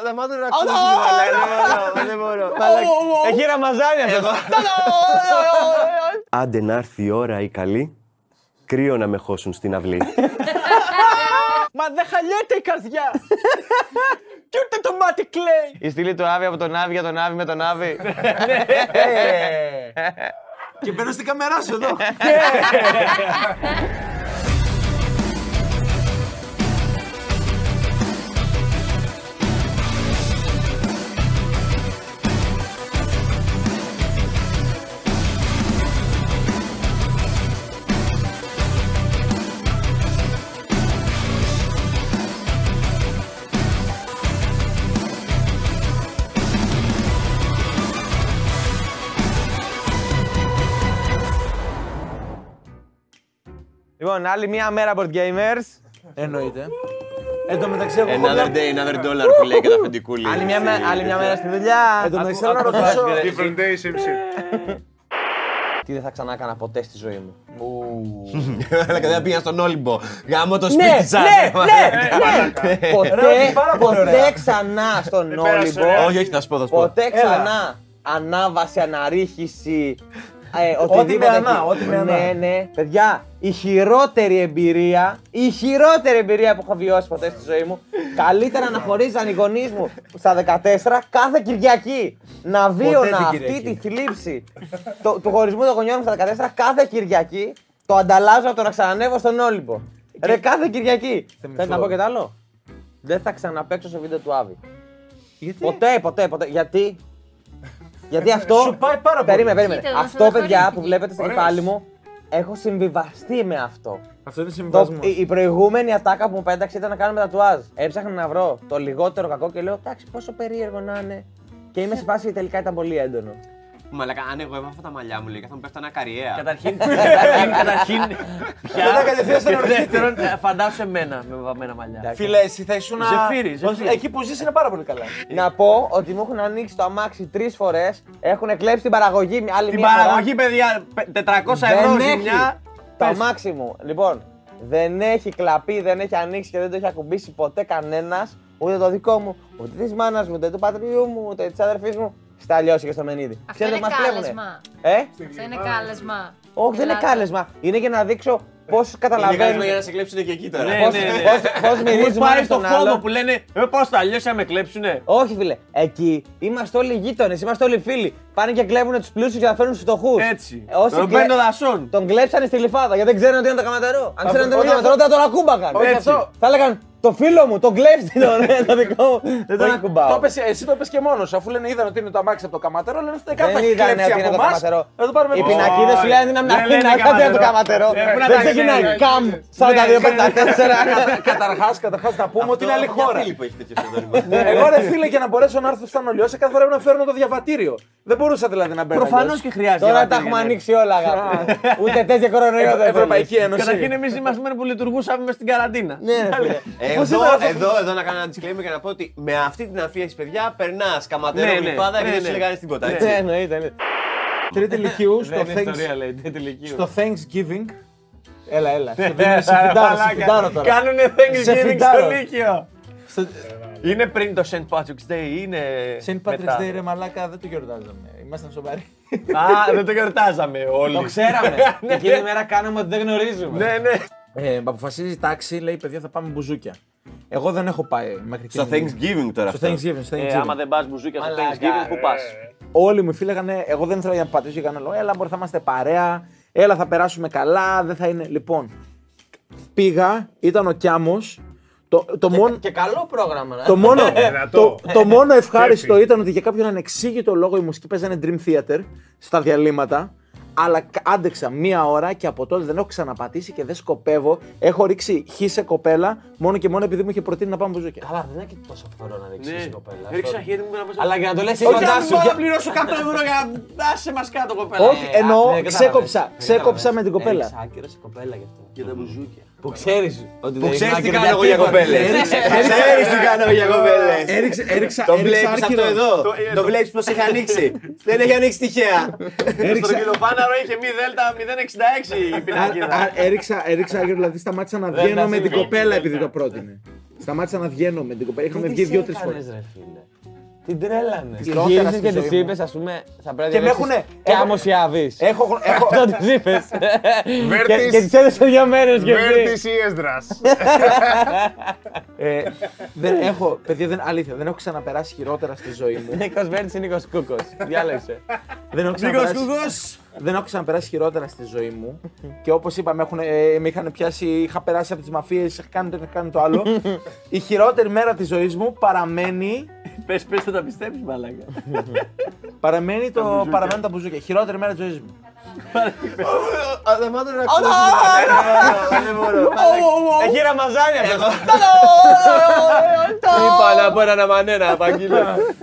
Σταμάτα να ακούσεις. Δεν μπορώ. Έχει ραμαζάνι αυτό. Άντε να έρθει η ώρα η καλή, κρύο να με χώσουν στην αυλή. Μα δεν χαλιέται η καρδιά. Κι ούτε το μάτι κλαίει. Η στήλη του Άβη από τον Άβη για τον Άβη με τον Άβη. Και μπαίνω στην καμερά σου εδώ. Λοιπόν, άλλη μία μέρα board gamers. Εννοείται. Εν τω μεταξύ, εγώ έχω Another μια- day, another dollar που λέει και τα αφεντικούλη. Άλλη μια, με- άλλη μια μέρα στη δουλειά. Εν τω μεταξύ, θέλω να ρωτήσω. Different day, same shit. Τι δεν θα ξανά έκανα ποτέ στη ζωή μου. Αλλά κατευθείαν πήγα στον Όλυμπο. Γάμο το Ναι, σπίτι ναι, σας. ναι, ναι. Ποτέ, πάρα πολύ ποτέ ωραία. ξανά στον πέρασε Όλυμπο. Όχι, όχι, θα σου πω, θα σου πω. Ποτέ ξανά ανάβαση, αναρρίχηση. Ε, οτιδήποτε με ανά, εκεί. ό,τι με ανά. Ναι, ναι. Παιδιά, η χειρότερη εμπειρία, η χειρότερη εμπειρία που έχω βιώσει ποτέ στη ζωή μου, καλύτερα να χωρίζαν οι γονείς μου στα 14 κάθε Κυριακή. Να βίωνα την αυτή Κυριακή. τη θλίψη το- του χωρισμού των γονιών μου στα 14 κάθε Κυριακή, το ανταλλάζω από το να ξανανεύω στον Όλυμπο. Ρε, κάθε Κυριακή. Θέλετε να πω και τ' άλλο; Δεν θα ξαναπέξω σε βίντεο του Άβη. Γιατί; Ποτέ, ποτέ, ποτέ. Γιατί. Γιατί αυτό. Σου πάει πάρα πολύ. Περίμενε, περίμενε. Κοίτα, εγώ Αυτό, στεναχωρήθηκα. παιδιά, που βλέπετε στο κεφάλι μου, έχω συμβιβαστεί με αυτό. Αυτό είναι Το, συμβασμό. η, η προηγούμενη ατάκα που μου πέταξε ήταν να κάνουμε τατουάζ. Έψαχνα να βρω το λιγότερο κακό και λέω εντάξει, πόσο περίεργο να είναι. Και είμαι σε φάση τελικά ήταν πολύ έντονο. Μαλάκα, αν εγώ έβαφα τα μαλλιά μου, λέει, θα μου πέφτανα καριέρα. Καταρχήν, καταρχήν, καταρχήν, πια. Μετά κατευθείαν στον ορχήτη. Δεύτερον, ε, φαντάσου εμένα με βαμμένα μαλλιά. Φίλε, εσύ θα ήσουν. Ζεφύρι, ζεφύρι. Εκεί που ζεις είναι πάρα πολύ καλά. Να πω ότι μου έχουν ανοίξει το αμάξι τρεις φορές, έχουν κλέψει την παραγωγή μια- άλλη Την μια φορά. παραγωγή, παιδιά, πε- 400 ευρώ Δεν έχει. ζημιά. Το αμάξι μου. Λοιπόν, δεν έχει κλαπεί, δεν έχει ανοίξει και δεν το έχει ακουμπήσει ποτέ κανένας. Ούτε το δικό μου, ούτε της μάνας μου, ούτε του πατριού μου, ούτε της αδερφής μου. Στα λιώσει και στο μενίδι. Αυτό Ξέρετε είναι μας κλέβουνε; κάλεσμα. Ε; Αυτό είναι κάλεσμα. Όχι, δεν είναι Ελάτε. κάλεσμα. Είναι για να δείξω πώς Είναι καταλαβαίνουν. κάλεσμα για να σε κλέψουν και εκεί τώρα. Ναι, Πώς, ναι, ναι. πώς, πώς Μου μυρίζουμε πάει ένα στο στον φόβο άλλο; που λένε Ε, πώς θα αλλιώς να με κλέψουνε; Όχι, φίλε. Εκεί είμαστε όλοι γείτονες, είμαστε όλοι φίλοι. Πάνε και κλέβουν τους πλούσιους και θα φέρουν τους φτωχούς. Έτσι. Τον παίρνει το δασόν. Τον κλέψανε στη λιφάδα γιατί δεν ξέρουν ότι είναι το καματερό. Αν ξέρουν ότι είναι το όχι καματερό, θα τον ακούμπαγαν. Όχι Έτσι. αυτό. Θα έλεγαν το φίλο μου, τον κλέψτε τον, ε, το δικό μου. Δεν τον Το ακουμπάω. πες, εσύ το πες και μόνος σου. Αφού λένε είδαν ότι είναι το αμάξι από το καματερό, λένε ότι κάτι θα Δεν έχει είδανε κλέψει ότι είναι από το εμάς. καματερό. Θα το πάρουμε Οι εμείς. πινακίδες σου λένε να Δεν μην λένε κάτι από το καματερό. καματερό. Έχουν να Δεν τα ξεκινάει. ξέρει. Καμ 42-54. Καταρχάς, καταρχάς να πούμε ότι είναι άλλη χώρα. Φίλοι που έχει τέτοιο ψευδόνυμο. Εγώ ρε φίλε για να μπορέσω να έρθω στα νολιώσια κάθε φορά έπρεπε να φέρνω το διαβατήριο. Δεν μπορούσα δηλαδή να μπαίνω. Προφανώς αλλιώς. και χρειάζεται. Τώρα τα διαβατήρια, έχουμε ναι. ανοίξει όλα, αγάπη. Ούτε τέτοια κορονοϊό δεν Ευρωπαϊκή θέλεις. Ένωση. Καταρχήν εμείς είμαστε που λειτουργούσαμε μες στην καραντίνα. Ναι, ρε φίλε. Εδώ, εδώ, εδώ να κάνω ένα disclaimer και να πω ότι με αυτή την αφίεση, παιδιά, περνάς καματέρο Ναι, ναι, γλυφάδα και ναι, δεν σου ναι. λέγανε τίποτα. Ναι, έτσι. εννοείται. εννοείται. Τρίτη ηλικίου Δεν στο, είναι thanks, ιστορία, λέει. τρίτη ηλικίου. στο Thanksgiving. Έλα, έλα. Σε Ε, φιντάρω, σε φιντάρω, σε φιντάρω τώρα. Κάνουνε Σε Thanksgiving φιντάρω. στο Λύκειο. Στο- Είναι πριν το St. Patrick's Day, είναι. Saint μετά. Patrick's Day, ρε μαλάκα, δεν το γιορτάζαμε. Ήμασταν σοβαροί. Α, δεν το γιορτάζαμε όλοι. Το ξέραμε. Και εκείνη η μέρα κάναμε ότι δεν γνωρίζουμε. Ναι, ναι. Ε, μ' αποφασίζει η τάξη, λέει παιδιά θα πάμε μπουζούκια. Εγώ δεν έχω πάει μέχρι Στο εκείνη. Thanksgiving τώρα Στο αυτό. Thanksgiving. Στο Ε, Thanksgiving. άμα δεν πας μπουζούκια στο Μαλάκα, Thanksgiving, πού πας; Όλοι μου φίλοι λέγανε, εγώ δεν ήθελα να πατήσω για κανένα λόγο. Έλα, μπορεί θα είμαστε παρέα. Έλα, θα περάσουμε καλά. Δεν θα είναι. Λοιπόν, πήγα, ήταν ο Κιάμος. Το, το, μόνο, Και καλό πρόγραμμα. ε. το, μόνο, το, Δυνατό. το μόνο ευχάριστο Κέφι. ήταν ότι για κάποιον ανεξήγητο λόγο η μουσική παίζανε Dream Theater στα διαλύματα. Αλλά κα- άντεξα μία ώρα και από τότε δεν έχω ξαναπατήσει και δεν σκοπεύω. Έχω ρίξει χ σε κοπέλα μόνο και μόνο επειδή μου είχε προτείνει να πάμε μπουζούκια. Καλά, δεν είναι και τόσο φθορό να ρίξεις η κοπέλα. Ρίξα χέρι μου για να πα. Αλλά για να το λες, Όχι, φαντάσου. αν για- να πληρώσω 100 ευρώ για να άσε μας κάτω κοπέλα. Όχι, Ε, εννοώ α, ναι, κατάλαβες. ξέκοψα. Ναι, Ξέκοψα κατάλαβες. με την κοπέλα. Έριξα άκυρο σε κοπέλα γι' αυτό. Για τα μπουζούκια. Που ξέρεις ότι Που δεν ξέρεις είναι τι άκυρο κάνω εγώ για τίποτα. κοπέλες. Ξέρεις τι κάνω εγώ για κοπέλες. Έριξα, έριξα, Το έριξα βλέπεις αυτό άκυρο. εδώ. Το βλέπεις πώς έχει ανοίξει. Δεν έχει ανοίξει τυχαία. Στο κιλοφάναρο είχε μη δέλτα 066 η πινακίδα. Α, α, Έριξα, έριξα άκυρο, δηλαδή σταμάτησα να βγαίνω με την κοπέλα επειδή το πρότεινε. Σταμάτησα να βγαίνω με την κοπέλα. Είχαμε Τι βγει της δύο-τρει έκανες, φορές. Ρε φίλε. Την τρέλανε. Χειρότερα Γύρισες στη και ζωή της μου. είπες, ας πούμε, θα πρέπει να Και με διαλέξεις έχουνε- Και έχω- άμμοσιαβείς. Έχω, έχω, Αυτό της είπες. Και- Βέρτης. Και της έδωσε δύο μέρες και αυτή. Βέρτης ή Έσδρας. ε, δεν έχω, παιδιά, δεν, αλήθεια, δεν έχω ξαναπεράσει χειρότερα στη ζωή μου. Νίκος Βέρτης ή Νίκος Κούκος. Διάλεξε. δεν, έχω ξαναπεράσει, δεν έχω ξαναπεράσει χειρότερα στη ζωή μου. και όπω είπα, με, έχουν, ε, με είχαν πιάσει, είχα περάσει από τι μαφίε, είχα κάνει το ένα, είχα κάνει το άλλο. Η χειρότερη μέρα τη ζωή μου παραμένει. Πε, πε, θα τα πιστέψει, μαλάκα. Παραμένει, το, παραμένει τα μπουζούκια. Χειρότερη μέρα τη ζωή μου. Αδεμάτω να ακούσεις. Δεν μπορώ. Έχει ραμαζάνι αυτό. Είπα να πω έναν αμανένα, Παγγείλο.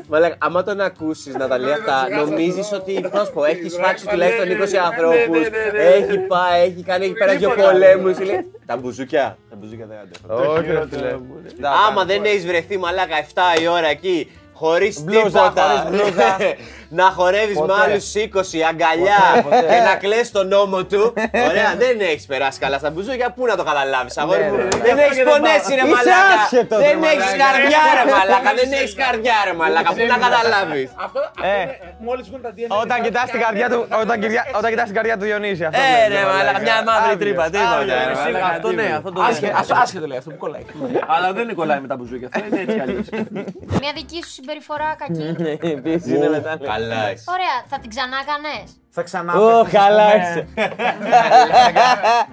Μαλάκα, άμα τον ακούσεις, Ναταλία, αυτά, νομίζεις ότι πρόσωπο έχεις σφάξει τουλάχιστον 20 ανθρώπους. Έχει πάει, έχει κάνει εκεί πέρα δύο πολέμους. Τα μπουζούκια. Τα μπουζούκια δεν κάντε. Όχι ρε φίλε. Άμα δεν έχεις βρεθεί μαλάκα 7 η ώρα εκεί, χωρίς Μπλούζα, τίποτα. χωρίς μπλούζα. να χορεύεις με Ποτέ. άλλους 20 αγκαλιά ποτέ. και να κλαις τον νόμο του. Ωραία, δεν έχεις περάσει καλά στα μπουζούκια. Πού να το καταλάβεις, αγόρι μου; ναι, ναι. Δεν έχεις πονέσει, ρε Είσαι μαλάκα. άσχετος, ρε Δεν έχεις μαλάκα. καρδιά, ρε μαλάκα. Δεν έχεις καρδιά, ρε μαλάκα. Πού να καταλάβεις; Αυτό, Ε. μόλις βγουν τα DNA. Όταν κοιτάς την καρδιά του, όταν κοιτά- όταν κοιτάς την καρδιά του Διονύση. αυτό Ε, λέει, ρε μαλάκα, μια μαύρη τρύπα. Τίποτα. ρε, Άβγαινε, μαλάκα, Αυτό ναι, τίποτα. αυτό το Άσχετο, άσχετο, άσχετο λέει αυτό που κολλάει. Αλλά δεν είναι κολλάει με τα μπουζούκια. Αυτό είναι έτσι κι αλλιώς. Μια δική σου συμπεριφορά κακή. Ναι, επίσης είναι μετά. Καλά είσαι. Ωραία, θα την ξανά κάνες. Θα ξανά Ω, πέφτεις, ας καλά πούμε, είσαι.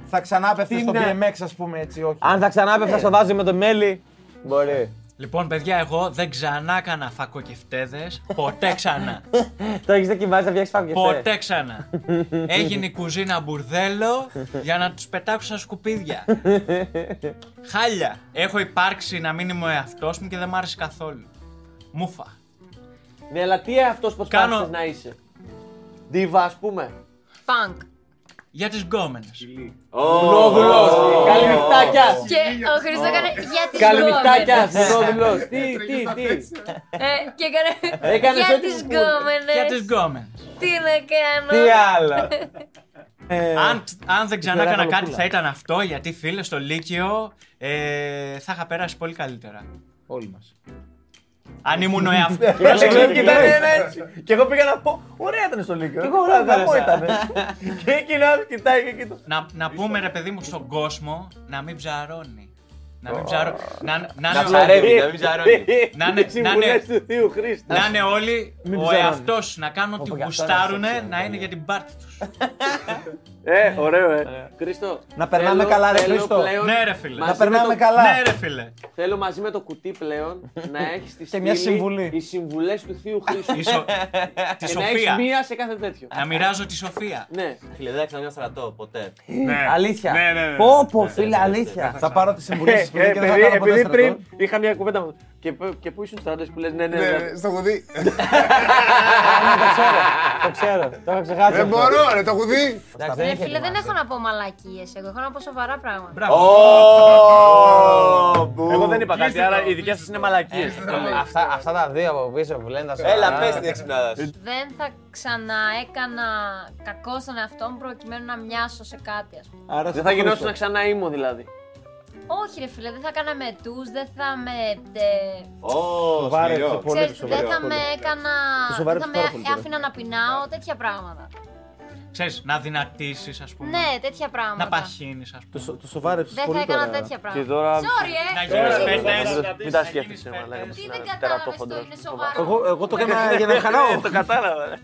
Θα ξανά πέφτεις στο BMX, ας πούμε έτσι, όχι. Αν θα ξανά πέφτα στο βάζω με το μέλι, μπορεί. Λοιπόν, παιδιά, εγώ δεν ξανά έκανα φακοκεφτέδες. Ποτέ ξανά. Το έχεις δοκιμάσει να φτιάξεις φάκο και Ποτέ ξανά. Έγινε η κουζίνα μπουρδέλο για να τους πετάξω στα σκουπίδια. Χάλια. Έχω υπάρξει να μην είμαι ο εαυτός μου και δεν μ' άρεσε καθόλου. Μούφα. Ναι, αλλά τι αυτός πώ Κάνω- κάθεσαι να είσαι; Δίβα, ας πούμε. Πανκ. Για τις γκόμενες. Μονόδουλο. Καληνυχτάκιας. Και ο Χρήστος έκανε για τις Καληνυχτάκιας. γκόμενες. Μονόδουλο. Τι, τι, τι; Ε, και έκανε Έκανες για ό,τι τις σου Για τις γκόμενες. γκόμενες. Τι να κάνω; Τι άλλο; Αν, αν δεν ξανά Φεραίρα έκανα κάτι Λοπούλα. θα ήταν αυτό, γιατί φίλε στο Λύκειο ε, θα είχα περάσει πολύ καλύτερα. Όλοι μας. Αν ήμουν ο εαυτός. Και ήταν ένα έτσι. Και εγώ πήγα να πω, ωραία ήταν στο Λύκειο. Και εγώ ωραία ήταν. Και εκείνο κοιτάει και κοιτάει. να, να πούμε ρε παιδί μου στον κόσμο να μην ψαρώνει. Να μην ψαρώνει. Να, να, Να είναι- ψαρεύει, να μην ψαρώνει. Να είναι- να Συμβουλές είναι- του Θείου Χρήστο. να είναι όλοι ο ψαρώνει. εαυτός να κάνουν ό,τι γουστάρουν να είναι για την πάρτι τους. Ε, ωραίο, ε. Χρήστο. Να περνάμε θέλω- καλά, ρε θέλω Χρήστο. πλέον- Ναι, ρε φίλε. Μαζί Να περνάμε με το- καλά. Ναι, ρε φίλε. Θέλω μαζί με το κουτί πλέον να έχεις τη Και μια στήλη συμβουλή. Οι συμβουλές του Θείου Χρήστου. Η σο- Τη Και να έχεις Σοφία. μία σε κάθε τέτοιο. Να μοιράζω τη Σοφία. Ναι. Φίλε, δεν ξανά στρατό, ποτέ. Αλήθεια. Ναι, ναι, ναι. Πω πω φίλε, αλήθεια. Θα πάρω τις συμβουλές της Ε, πριν και δεν θα επειδή, κάνω ποτέ επειδή πριν στρατό. είχα μια κουβέντα μου. Και, πού- και πού ήσουν στρατός που λες, ναι, ναι, ναι. Ναι, Στο κουδί. Το ξέρω, το ξέρω. Το έχω ξεχάσει. Δεν αυτό. Μπορώ, ρε, το κουδί. Εντάξει, δεν Ρε έχει φίλε, δεν ετοιμάσει. έχω να πω μαλακίες εγώ, έχω να πω σοβαρά πράγματα. Μπράβο. Εγώ δεν είπα κάτι, άρα οι δικές σας είναι μαλακίες. Αυτά, αυτά τα δύο από πίσω που λένε τα σοβαρά. Έλα, πες την εξυπνάδα σου. Δεν θα ξαναέκανα κακό στον εαυτό μου προκειμένου να μοιάσω σε κάτι, ας πούμε. Άρα Δεν θα γινόσουν ξανά ήμο δηλαδή. Όχι, ρε φίλε, δεν θα έκανα με του, δεν θα με. ε, Ω, Σοβάρεψε σκληρό. πολύ. ξέρεις, σοβαρό δεν θα αυτό. με έκανα. Το Δεν σοβαρέψε θα με πάρα πολύ τώρα. άφηνα να πεινάω, τέτοια πράγματα. Ξέρεις, να δυνατήσεις ας πούμε. Ναι, τέτοια πράγματα. Να παχύνεις ας Το, πούμε. σο- το σοβάρεψες Δεν θα πολύ έκανα τώρα. τέτοια πράγματα. τώρα- Sorry, ε! Να γίνεις Ε, φέτες. Μην τα σκέφτεσαι, μαλάκα. Τι δεν Τερατό κατάλαβες το χοντρό. είναι σοβαρό. Εγώ, εγώ το έκανα για να χαράω. Το κατάλαβα.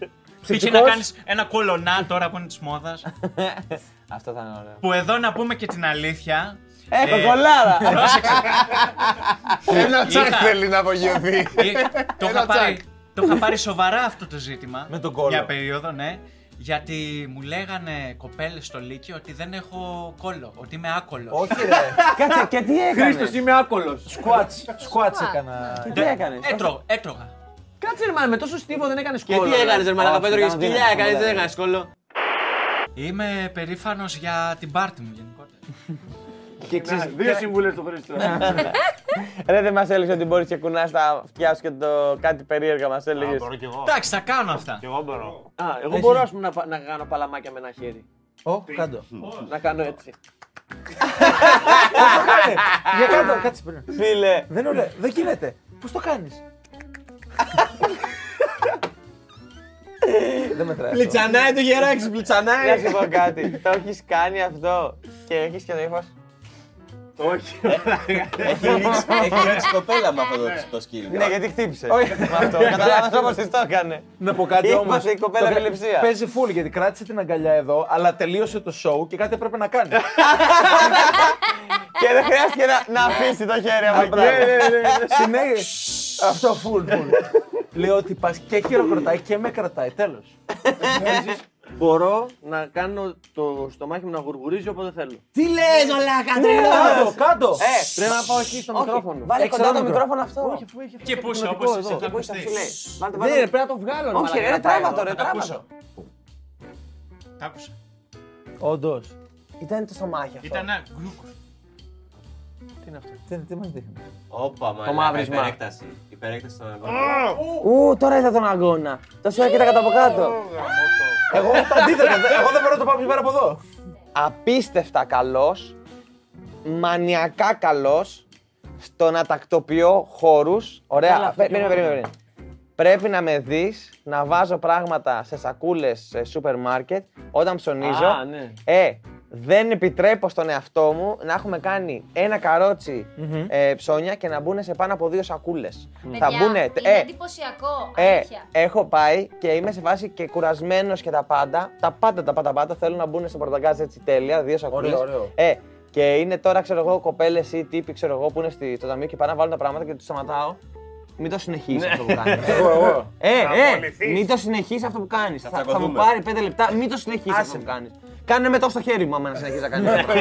Τύχει να κάνεις ένα κολονά τώρα που είναι της μόδας. Αυτό θα είναι ωραίο. Που εδώ να πούμε και την αλήθεια. Έχω ε, κολλάρα! Πρόσεξε. Ένα τσακ Είχα- θέλει να απογειωθεί. Ε, το, είχα Ένα πάρει, τσακ. το είχα πάρει σοβαρά αυτό το ζήτημα. Με τον κόλλο. Για περίοδο, ναι. Γιατί μου λέγανε κοπέλες στο Λύκειο ότι δεν έχω κόλλο, ότι είμαι άκολος. Όχι ρε. Κάτσε, και τι Χρήστος, έκανες. είμαι άκολος. Σκουάτς, σκουάτς έκανα. Και τι έκανες; Έτρωγα, έτρωγα. Κάτσε ρε μάνα, με τόσο στίβο δεν έκανες Και κόλλο. τι έκανες, ρε μαλάκα, Όχι, Πέτρο, για κάνω σκυλιά δύναμη, έκανες, δεν κολλάει. έκανες κόλλο. Είμαι περήφανος για την πάρτι μου γενικότερα. Και ξέρεις, Δύο συμβουλές του Χρήστο. Ρε δεν μας έλεγες ότι μπορείς και κουνάς τα αυτιά σου και το κάτι περίεργα μας έλεγες. Εντάξει, θα κάνω αυτά. Α, εγώ μπορώ ας πούμε, να, πα- να κάνω παλαμάκια με ένα χέρι. Ω, κάτω. Να κάνω έτσι. Για κάτω, κάτσε πριν. Φίλε, Δεν είναι ωραίο. Δεν γίνεται. Πώς το κάνεις; Δεν μετράει. αυτό. Πλιτσανάει το γεράκι, πλιτσανάει. να σου πω κάτι. Το έχεις κάνει αυτό και έχεις και το ύφος. Έχει ρίξει έχει ρίξει κοπέλα με αυτό το- το σκύλο. Ναι, γιατί χτύπησε. Όχι. Με αυτό. Καταλάβατε όπω της το έκανε. Να πω κάτι Είπα όμως. σε κοπέλα επιληψία. Παίζει full γιατί κράτησε την αγκαλιά εδώ, αλλά τελείωσε το show και κάτι έπρεπε να κάνει. Και δεν χρειάστηκε να, να αφήσει το χέρι από εκεί. Συνέχεια. Αυτό full, full. Λέω ότι πας και χειροκροτάει και με κρατάει. Τέλος. Μπορώ να κάνω το στομάχι μου να γουργουρίζει όποτε θέλω. Τι λες, μαλάκα, Κάτω, κάτω. Ε, Πρέπει να πάω εκεί στο μικρόφωνο. Βάλε Έχεις κοντά άλλο το μικρόφωνο. μικρόφωνο αυτό. Και πού είσαι, όπως είσαι, θα ακουστεί. Βάλτε, Δεν βάλτε. είναι, πρέπει να το βγάλω. ρε Όχι, μαλάκα, ρε, να πάει τράβα εδώ. το, ρε, Θα τα τράβα ακούσω. το. Τα άκουσα. Όντως. Ήταν το στομάχι αυτό. Ήταν ένα γκρουκ. Τι, τι μας δείχνει; Όπα, μαλάκα, μαύρισμα. υπερέκταση. Υπερέκταση στον αγώνα. Ου, τώρα είδα τον αγώνα. Τόσο έκειτα κατά από κάτω. Εγώ το αντίθετο. δε- Εγώ δεν μπορώ να το πάω πιο πέρα από εδώ. Απίστευτα καλός, μανιακά καλός, στο να τακτοποιώ χώρους. Ωραία, Πε- περίμενε, περίμενε, περίμενε. Πρέπει να με δεις να βάζω πράγματα σε σακούλες σε σούπερ μάρκετ όταν ψωνίζω. Α, ναι. Ε, δεν επιτρέπω στον εαυτό μου να έχουμε κάνει ένα καρότσι ε, ψώνια και να μπουν σε πάνω από δύο σακούλες. Θα Παιδιά, μπουνε, είναι ε, εντυπωσιακό, ε, αλήθεια. έχω πάει και είμαι σε φάση και κουρασμένος και τα πάντα. Τα πάντα, τα πάντα, πάντα θέλουν να μπουν στο πορταγκάζ έτσι τέλεια, δύο σακούλες. Ωραίο, ωραίο. Ε, και είναι τώρα, ξέρω εγώ, κοπέλες ή τύποι, ξέρω εγώ, που είναι στη- στο ταμείο και πάνε να βάλουν τα πράγματα και τους σταματάω. Μην το συνεχίσει αυτό που κάνεις. Εγώ, εγώ. Ε, ε, απολυθείς. μην το συνεχίσει αυτό που κάνεις. Θα, θα μου τσακωθούμε. πάρει πέντε λεπτά, μην το συνεχίσει αυτό που κάνεις. Κάνε με το στο χέρι μου, άμα να συνεχίσει να κάνει αυτό.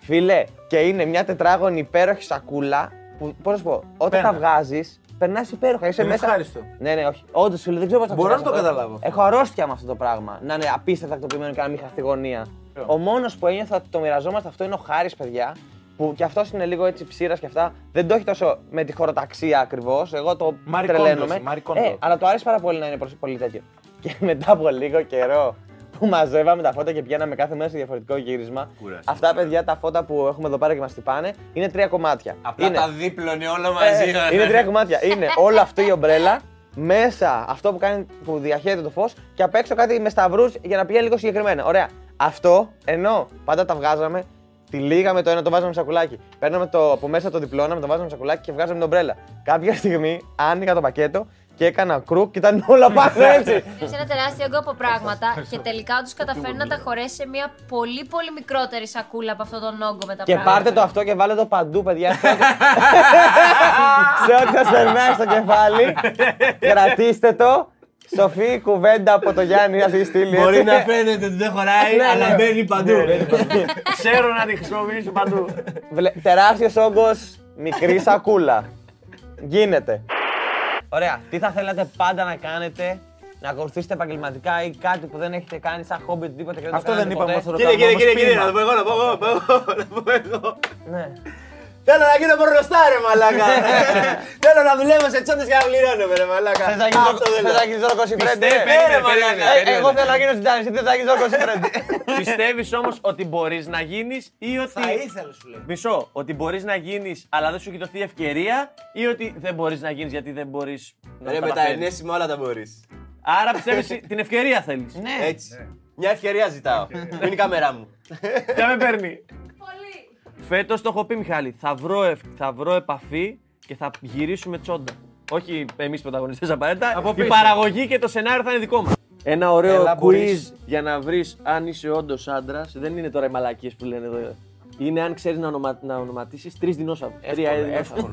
Φίλε, και είναι μια τετράγωνη υπέροχη σακούλα που, πώς να σου πω, όταν Πένα. τα βγάζεις, περνάς υπέροχα. Είσαι Είναι μέσα. ευχάριστο. Ναι, ναι, όχι. Όντως, φίλε, δεν ξέρω πώς θα Μπορώ να ξεχάσω το αυτό. καταλάβω. Έχω αρρώστια με αυτό το πράγμα. Να είναι απίστευτα τακτοποιημένο και να μην χαστεί γωνία. Ο μόνος που ένιωθα ότι το μοιραζόμαστε αυτό είναι ο Χάρης, παιδιά. Που κι αυτός είναι λίγο έτσι ψήρας και αυτά. Δεν το έχει τόσο με τη χωροταξία ακριβώς. Εγώ το Μάρι τρελαίνομαι. Κόντο, Μάρι Κόντο. Ε, αλλά το άρεσε πάρα πολύ να είναι προς- πολύ τέτοιο. Και μετά από λίγο καιρό που μαζεύαμε τα φώτα και πηγαίναμε κάθε μέρα σε διαφορετικό γύρισμα. Κούρασε. Αυτά, παιδιά, τα φώτα που έχουμε εδώ πέρα και μας τυπάνε είναι τρία κομμάτια. Απλά είναι, τα δίπλωνε όλα μαζί. ε, είναι τρία κομμάτια. Είναι όλο αυτή η ομπρέλα, μέσα αυτό που, κάνει, που διαχέεται το φως και απ' έξω κάτι με σταυρούς για να πηγαίνει λίγο συγκεκριμένα. Ωραία. Αυτό ενώ πάντα τα βγάζαμε, τη λίγαμε το ένα, το βάζαμε σακουλάκι. Παίρναμε το, από μέσα το διπλώναμε, το βάζαμε σακουλάκι και βγάζαμε την ομπρέλα. Κάποια στιγμή άνοιγα το πακέτο και έκανα κρουκ και ήταν όλα πάνω έτσι. Έχει ένα τεράστιο όγκο από πράγματα και τελικά του καταφέρει να τα χωρέσει σε μια πολύ πολύ μικρότερη σακούλα από αυτόν τον όγκο με τα Και πράγματα. πάρτε το αυτό και βάλτε το παντού, παιδιά. Σε ό,τι- Σε ό,τι σας περνάει στο κεφάλι. Κρατήστε το. Σοφή κουβέντα από το Γιάννη, θα τη στείλει. Μπορεί έτσι. να φαίνεται ότι δεν χωράει, Ναι, αλλά ναι. μπαίνει παντού. Ξέρω να τη χρησιμοποιήσω παντού. Τεράστιος όγκος, μικρή σακούλα. Γίνεται. Ωραία. Τι θα θέλατε πάντα να κάνετε, να ακολουθήσετε επαγγελματικά ή κάτι που δεν έχετε κάνει σαν χόμπι οτιδήποτε και δεν το Αυτό δεν κάνετε είπαμε ποτέ; θα το Κύριε, κάνουμε κύριε, όμως κύριε, κύριε, ποίημα. να το πω εγώ, να πω εγώ, να πω εγώ, να πω εγώ. Ναι. Θέλω να γίνω πορνοστά, ρε μαλάκα. Θέλω να δουλεύω σε τσόντες και να πληρώνομαι, ρε μαλάκα. Θες να γίνεις Αυτό Ζω- θέλω. θες να γίνεις Ζόρκο Σιφρέντι. Πιστεύε, Ε, περίμενε, ρε, μαλάκα. περίμενε, Ε, περίμενε. Εγώ θέλω να γίνω Ζιντάνη, εσύ θες να γίνεις Ζόρκο Σιφρέντι. Πιστεύεις όμως ότι μπορείς να γίνεις ή ότι. Θα ήθελα σου λέει. Μισό, ότι μπορείς να γίνεις αλλά δεν σου έχει δοθεί ευκαιρία ή ότι δεν μπορείς να γίνεις γιατί δεν μπορείς να Ρε, το με τα καταφέρεις; ενέσιμα όλα τα μπορείς. Άρα πιστεύεις την ευκαιρία θέλεις. Ναι. Έτσι. Μια ευκαιρία ζητάω. Που είναι η κάμερά μου. Ποια με παίρνει. Πολύ. Φέτος το έχω πει, Μιχάλη. Θα βρω, ευ- θα βρω επαφή και θα γυρίσουμε τσόντα. Όχι εμείς πρωταγωνιστές απαραίτητα. Από Η πίσω. παραγωγή και το σενάριο θα είναι δικό μας. Ένα ωραίο Έλα, quiz μπορείς. για να βρεις αν είσαι όντως άντρας. Δεν είναι τώρα οι μαλακίες που λένε εδώ. Είναι αν ξέρεις να, ονομα... να ονοματίσεις τρεις δεινόσαυρους. Τρία δεινόσαυρους.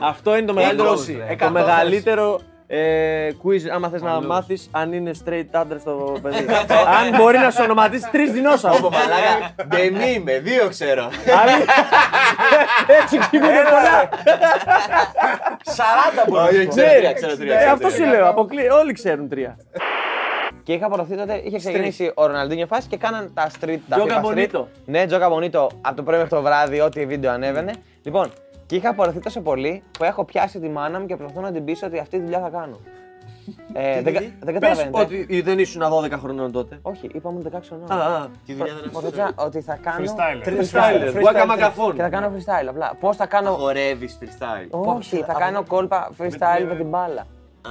Αυτό είναι το μεγαλύτερο, Είκοσι, το εκατό μεγαλύτερο ε, quiz. Άμα θες να μάθεις αν είναι straight άντρα το παιδί. αν μπορεί να σου ονοματίσει τρεις Όπω δεινόσαυρου. μαλάκα. Ντεμή είμαι, δύο ξέρω. Αν- Έτσι ξυπνάνε πολλά. 40 μπορείς. Όχι, ξέρω τρία, ξέρω τρία. Ε, ξέρω αυτό τρία. σου λέω. αποκλεί- Όλοι ξέρουν τρία. Και είχα απορροθεί τότε, είχε ξεκινήσει ο Ροναλντίνιο φάση και κάναν τα street. τα Τζόγκα FIFA street. Μπονίτο. Ναι, Τζόγκα Μπονίτο από το πρωί μέχρι το βράδυ, ό,τι βίντεο ανέβαινε. Λοιπόν, και είχα απορροθεί τόσο πολύ που έχω πιάσει τη μάνα μου και προσπαθώ να την πείσω ότι αυτή τη δουλειά θα κάνω. Ε, δεν, κα- δεν Πες καταλαβαίνετε. ότι δεν ήσουν 12 χρονών τότε. Όχι, είπαμε 16 χρονών. Α, α, Τι δουλειά δεν Ότι θα- Ότι θα κάνω. Freestyler. freestyler, freestyle. γουάκα μακαφών. Και θα κάνω freestyle απλά. Πώς θα κάνω. Χορεύει freestyle. Όχι, θα κάνω κόλπα freestyle με την μπάλα. Α,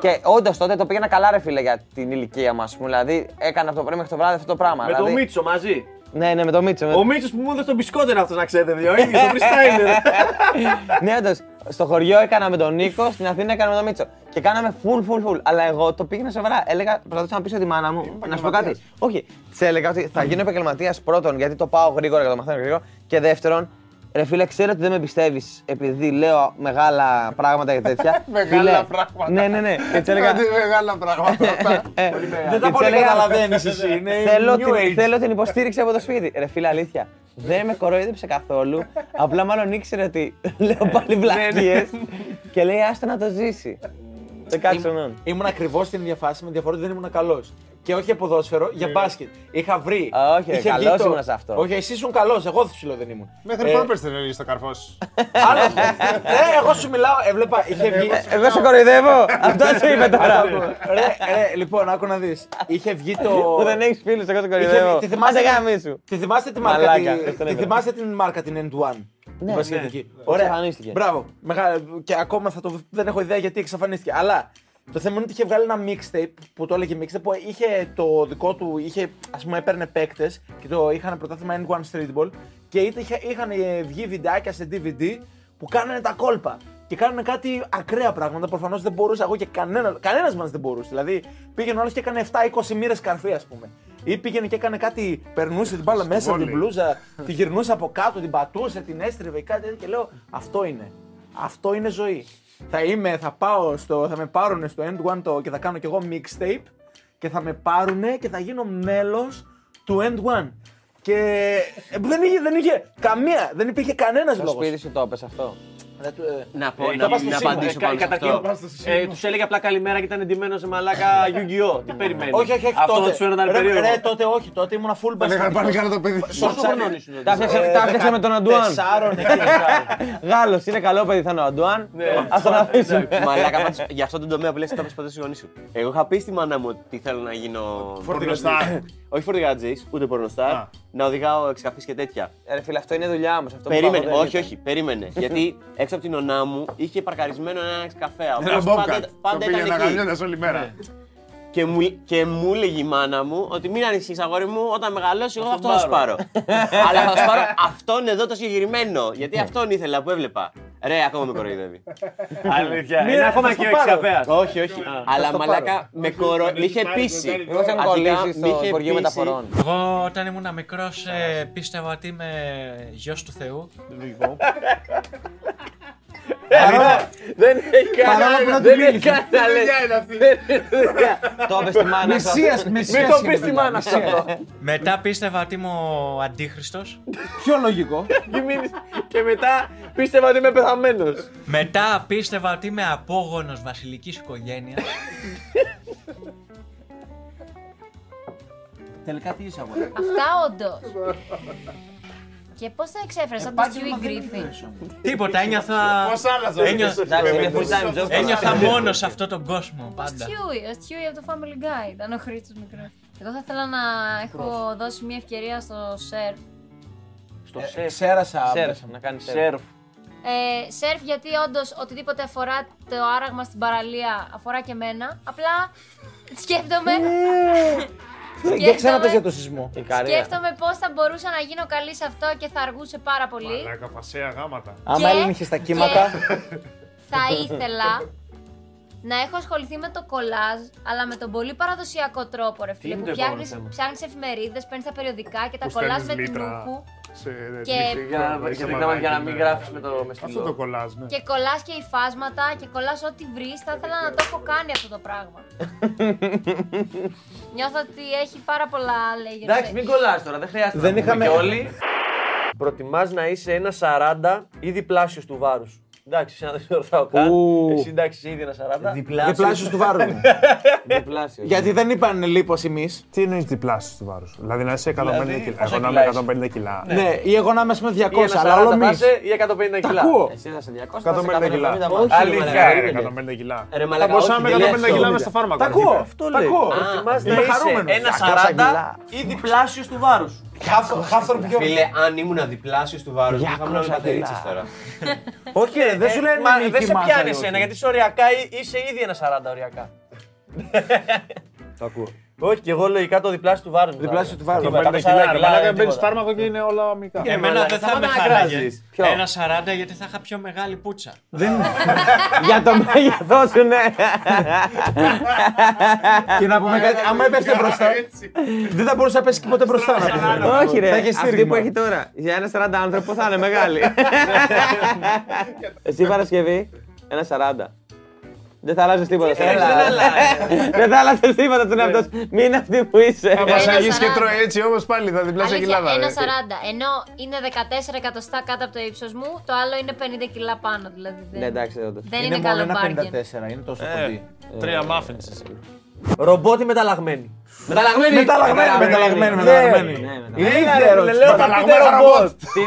Και όντως τότε το πήγαινα καλά, ρε φίλε, για την ηλικία μας. Δηλαδή έκανα από το πρωί μέχρι το βράδυ αυτό το πράγμα. Με το δηλαδή... Μίτσο μαζί. Ναι, ναι, με το Μίτσο. με- Ο Μίτσος που μου έδωσε τον μπισκότερο είναι αυτός να ξέρετε δύο. ίδιος, το freestyler. ναι, όντως, στο χωριό έκανα με τον Νίκο, στην Αθήνα έκανα με τον Μίτσο. Και κάναμε full, full, full. Αλλά εγώ το πήγαινα σοβαρά. Έλεγα, προσπαθούσα να πείσω τη μάνα μου. Να σου πω κάτι. Όχι, τη έλεγα ότι θα γίνω επαγγελματίας πρώτον, γιατί το πάω γρήγορα και το μαθαίνω γρήγορα. Και δεύτερον, ρε φίλε, ξέρω ότι δεν με πιστεύεις επειδή λέω μεγάλα πράγματα και τέτοια. Μεγάλα Φίλε, πράγματα. Ναι, ναι, ναι. Και της έλεγα. Κάτι μεγάλα πράγματα. αυτά. ε, Δεν και τα της πολύ έλεγα, καταλαβαίνεις εσύ. Είναι Θέλω, new την, age. θέλω την υποστήριξη από το σπίτι. Ρε φίλε, αλήθεια. Δεν με κοροϊδέψε καθόλου. Απλά μάλλον ήξερε ότι λέω πάλι βλακίες και λέει άστα να το ζήσει. Δεν κάτσε να. Ήμουν ακριβώς στην ίδια φάση με διαφορά ότι δεν ήμουν καλός. Και όχι για ποδόσφαιρο, για μπάσκετ. Είχα βρει. Α, όχι, ρε, είχε βγει καλός ήμουνα σε αυτό. Όχι, εσύ ήσουν καλός. Εγώ ψηλό δεν ήμουν. Μέχρι Ε, πότε περστερεύει στο καρφός; Σου. Άλλο αυτό. Ε, εγώ σου μιλάω, έβλεπα. Είχε βγει. Εγώ σε κοροϊδεύω! Αυτό σου είπε τώρα. Ρε, ρε, λοιπόν, άκου να δεις. Είχε βγει το. Που δεν έχεις φίλους, εγώ σε κοροϊδεύω. Τι θυμάσαι- Άντε γάμι σου. Τη θυμάστε τη μάρκα, Μαλάκα, τη, δεν τον τη έκανα. θυμάστε την μάρκα την End One; Ναι, την πασχετική. ναι. Ωραία. Εξαφανίστηκε. Μπράβο. Μεγάλα. Και ακόμα θα το, δεν έχω ιδέα γιατί εξαφανίστηκε. Αλλά το θέμα είναι ότι είχε βγάλει ένα mixtape που το έλεγε mixtape που είχε το δικό του, είχε, ας πούμε έπαιρνε παίκτες και το είχαν πρωτάθλημα End One Streetball και είτε είχε, είχαν ε, βγει βιντεάκια σε DVD που κάνανε τα κόλπα. Και κάνανε κάτι ακραία πράγματα. Προφανώς δεν μπορούσα εγώ και κανένα κανένας μας δεν μπορούσε. Δηλαδή πήγαινε όλο και έκανε 7-20 μοίρες καρφί, ας πούμε. Ή πήγαινε και έκανε κάτι, περνούσε την μπάλα μέσα από την βόλεϊ. μπλούζα, τη γυρνούσε από κάτω, την πατούσε, την έστριβε ή κάτι τέτοιο. Και λέω αυτό είναι. Αυτό είναι ζωή. Θα, είμαι, θα, πάω στο, θα με πάρουν στο End One το, και θα κάνω κι εγώ mixtape και θα με πάρουν και θα γίνω μέλος του End One. Και ε, δεν είχε, δεν είχε καμία, δεν υπήρχε κανένας Στο λόγος. σπίτι σου το έπεσε αυτό; Να πω, Ε, να, θα πας στο να Σίγμα. απαντήσω Ε, πάνω σε καταρχήν, αυτό. ε, τους έλεγε απλά καλημέρα και ήταν εντυμένος σε μαλάκα Yu-Gi-Oh! Τι περιμένεις; Όχι, όχι, όχι. Αυτό τότε. δεν του φαίνονταν ρε, περίεργο. ρε, τότε όχι, τότε ήμουν full Δεν είχαν μπασκετικός. πάλι κάνω το παιδί. Πόσο χρονών ήσουν τότε; Τα έφτιαξε- τα έφτιαξε με τον Αντουάν. Τεσσάρων, εκεί, Γάλλος, είναι καλό παιδί, θα είναι ο Αντουάν. Α τον αφήσουμε. Μαλάκα, πάντως, για αυτό τον τομέα που λες, το είπες ποτέ στους γονείς σου. Εγώ είχα πει στη μάνα μου ότι θέλω να γίνω. Φορτηγοστάρ. Όχι φορτηγατζής, ούτε πορνοστάρ. Α. Να οδηγάω εξκαφείς και τέτοια. Ρε φίλε, αυτό είναι δουλειά μα. Αυτό που Περίμενε, πάω εγώ όχι, δεν όχι, περίμενε. Γιατί έξω από την ονά μου είχε παρκαρισμένο ένας εξκαφέ. Ο Ένα οποίος μπόμπκατ. πάντα, Το πάντα πήγαινε να ήταν εκεί. γαμιόντας όλη μέρα. Και μου, και μου έλεγε η μάνα μου ότι μην ανησυχείς αγόρι μου, όταν μεγαλώσει εγώ αυτό θα σου πάρω. Αλλά θα σου πάρω αυτόν εδώ το συγκεκριμένο. Γιατί αυτόν ήθελα που έβλεπα. Ρε, ακόμα με κοροϊδεύει. Αλήθεια. Μην- Είναι ακόμα θα και στο ο πάρω. εξαφέα. όχι, όχι. Αλλά μαλάκα με, κορο... με είχε πείσει. Εγώ έχω Αρχικά κολλήσει με στο είχε Υπουργείο πείσει- Μεταφορών. Εγώ όταν ήμουν μικρός πίστευα ότι είμαι γιος του Θεού. Δεν έχει Παρόλο που να κανένα. του Δεν έχει μίλησε. κανένα. λε. Το έπεσε στη μάνα σου. Μεσίας, μεσίας. Μην το είναι πεις στη παιδιά, μάνα σου μεσίας. αυτό. Μετά πίστευα ότι είμαι ο αντίχριστος. Πιο λογικό. Και μείνεις- Και μετά πίστευα ότι είμαι πεθαμένος. Μετά πίστευα ότι είμαι απόγονος βασιλικής οικογένειας. Τελικά τι είσαι αγόρι; Αυτά όντως. Και πώς θα εξέφρασε από το Stewie Griffin; Τίποτα, ένιωθα. Πώς άλλαζα. Ένιωθα- Εντάξει, είναι full time job. Ένιωθα μόνος σε αυτόν τον κόσμο Ο πάντα. Stewie, ο Stewie από το Family Guy. Ήταν ο Χρήστος μικρός. Εγώ θα ήθελα να έχω δώσει μια ευκαιρία στο σερφ. Στο Ε, σεφ. Ξέρασα. Σερφ, να κάνεις σερφ. Σερφ. Ε, σερφ γιατί όντως οτιδήποτε αφορά το άραγμα στην παραλία αφορά και εμένα. Απλά σκέφτομαι. Για ξαναπες για το σεισμό. Η Καρία. Σκέφτομαι πώς θα μπορούσα να γίνω καλή σε αυτό και θα αργούσε πάρα πολύ. Μαλάκα, φασαία γάματα. Άμα έλεγχε τα κύματα. Θα ήθελα να έχω ασχοληθεί με το κολάζ, αλλά με τον πολύ παραδοσιακό τρόπο, ρε φίλε. είναι Που το επόμενο φτιάχνεις, θέμα; ψάχνεις εφημερίδες, παίρνεις τα περιοδικά και τα Που κολλάς με στέλνεις την λίτρα νούχου. Σε Και- λίτρα, Για να- είσαι για να- μαλάκι, για να μην ναι. γράφεις με το με Αυτό το στυλό. κολλάζ, ναι. Και κολλάς και υφάσματα και κολλάς ό,τι βρεις. Θα ήθελα να το έχω κάνει αυτό το πράγμα. Νιώθω ότι έχει πάρα πολλά λέγεται. Εντάξει, μην κολλάς τώρα, δεν χρειάζεται Δεν να πούμε είχαμε- και όλοι. Προτιμάς να είσαι ένα 40 ή διπλάσιος του βάρους. Εντάξει, εσύ να δεν ρωτάω καν. Ου. Εσύ εντάξει, είσαι ήδη ένα 40. Διπλάσιος του βάρου. Διπλάσιος. Γιατί δεν είπαν λίπος εμείς. Τι εννοείς διπλάσιος του βάρους; Δηλαδή να είσαι 150 Δηλαδή, κιλά. πόσα Εγώ να κιλά είμαι 150 κιλά. Ναι, ή εγώ να είμαι ας πούμε 200, Ή ένα αλλά όλο 40 μης. θα είσαι ή 150 Τα κιλά. ακούω. Εσύ θα σε 200, 150 κιλά. Όχι, Αλήθεια, ρε, Ε, μαλάκα. 150 κιλά. Ρε Θα μαλακά, μπορούσα να όχι, είμαι 150 δεν κιλά λέω. μέσα στο φάρμακο. Τα ακούω. αρχικά. Τα ακούω. Προτιμάς να Είμαι είσαι χαρούμενος. ένα 200 κιλά. 40 ή διπλάσιος του βάρους. Χάφθορ πιο. Φίλε, αν ήμουν διπλάσιος του βάρους, θα ήμουν 200 πατερίτσες κιλά. τώρα. Όχι, ρε, δεν σου λένε μα, μυϊκή δεν σε μάζα, πιάνει ρε, εσένα, όχι. γιατί είσαι οριακά ή- είσαι ήδη ένα 40 οριακά. Το ακούω. Όχι, και εγώ λογικά το διπλάσιο του βάρους. Διπλάσιο του βάρους. 150 κιλά. ρε Μαλάκα μπαίνεις φάρμακο και είναι όλα αμυκά. Εμένα δεν θα με σταμάτα να χαράγε. κράζεις. Ποιο; Ένα 40 γιατί θα είχα πιο μεγάλη πουτσα. Για το μέγεθός σου, ναι. Και να πούμε κάτι, άμα έπεφτε μπροστά, δεν θα μπορούσε να πέσει και ποτέ μπροστά. να πούμε. Όχι, ρε. Θα είχε Αυτή στήριγμα. που έχει τώρα. Για ένα 40 άνθρωπο θα είναι μεγάλη. Εσύ Παρασκευή, ένα 40. Δεν θα αλλάζεις τίποτα. σε Έλα. αυτό. Δεν θα αλλάζεις τίποτα στον εαυτό σου. Μην αυτή που είσαι. Θα μας Ένα αγείς και 40. τρώει έτσι όμως πάλι θα διπλάσια Αλήθεια, κιλά. ένα δηλαδή. 40. Ενώ είναι 14 εκατοστά κάτω από το ύψος μου, το άλλο είναι 50 κιλά πάνω. Δηλαδή δεν, Ναι, εντάξει, όντως. δεν Είναι είναι, μόνο καλό ένα bargain. 54, είναι τόσο Ε, κοντή. Τρία muffins. Ρομπότη μεταλλαγμένη. Μεταλλαγμένη! Μεταλλαγμένη, μεταλλαγμένη, Ναι, μεταλλαγμένη. μεταλλαγμένη. Είναι Έλα, ήθη ρε, ερώτηση. λέω Μεταλλαγμένα πείτε ρομπότ. Τι;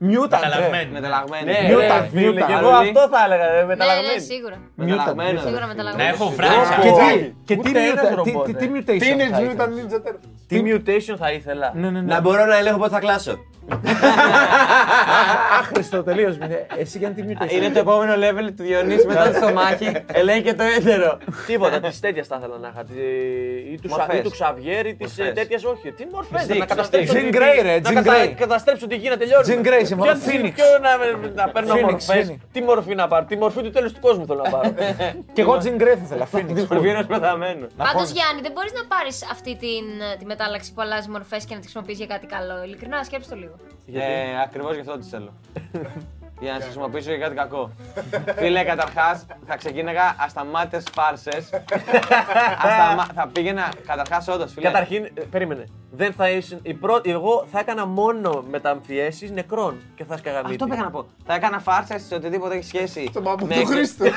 Είναι; Ε, Mutant, ρε. Μεταλλαγμένη. μεταλλαγμένη. Ναι, Mutant, ρε, φίλε, mutant. και εγώ Άλλη. αυτό θα έλεγα, ρε, Ναι, ναι, μεταλλαγμένη. σίγουρα. Μεταλλαγμένη. Σίγουρα Να μεταλλαγμένο. έχω Και φράγκα. τι- Και τι Ούτε ένας muta- ρομπότ, τι- ε. τι mutation. Teenage θα Mutant ήθελες; Ninja Turtles; Τι mutation θα ήθελα. Ναι, ναι, ναι. Να μπορώ να ελέγχω πότε θα κλάσω. Άχρηστο τελείως. Εσύ για τι mutation. Είναι το επόμενο level του Διονύσης μετά στο μάχη. Ελέγχει και το έντερο. Τίποτα, τη τέτοια θα ήθελα να είχα. τη- Ή του, Μορφές. ή του Ξαβιέρ ή τη Μορφές. τέτοια, όχι. Τι μορφές, Ζήξ, να καταστρέψω. Jean τη- Grey, ρε, να Jean κατα- Grey. καταστρέψω τη γη να τελειώνει. Jean Grey, συμφωνώ. Ποιο- Phoenix. Ποιο να, να παίρνω Phoenix, μορφές; Phoenix. Τι μορφή να πάρω. Τη μορφή του τέλους του κόσμου θέλω να πάρω. Και εγώ Jean Grey θα ήθελα. Phoenix. Τη προβεί ενός πεθαμένου. Πάντως, Γιάννη, δεν μπορείς να πάρεις αυτή την, τη μετάλλαξη που αλλάζει μορφές και να τη χρησιμοποιήσει για κάτι καλό. Ειλικρινά, σκέψτε το λίγο. Ε, Ακριβώς γι' αυτό τη θέλω. Για να σε χρησιμοποιήσω για κάτι κακό. Φίλε, καταρχάς θα ξεκίναγα ασταμάτητε φάρσες. Θα πήγαινα καταρχάς όντως, φίλε. Καταρχήν, ε, περίμενε. Δεν θα ήσουν. Η πρώτη, εγώ θα έκανα μόνο μεταμφιέσει νεκρών και θα σκαγα μύτη. Αυτό πήγα να πω. Θα έκανα φάρσες σε οτιδήποτε έχει σχέση. Το παππού με- του Χρήστου.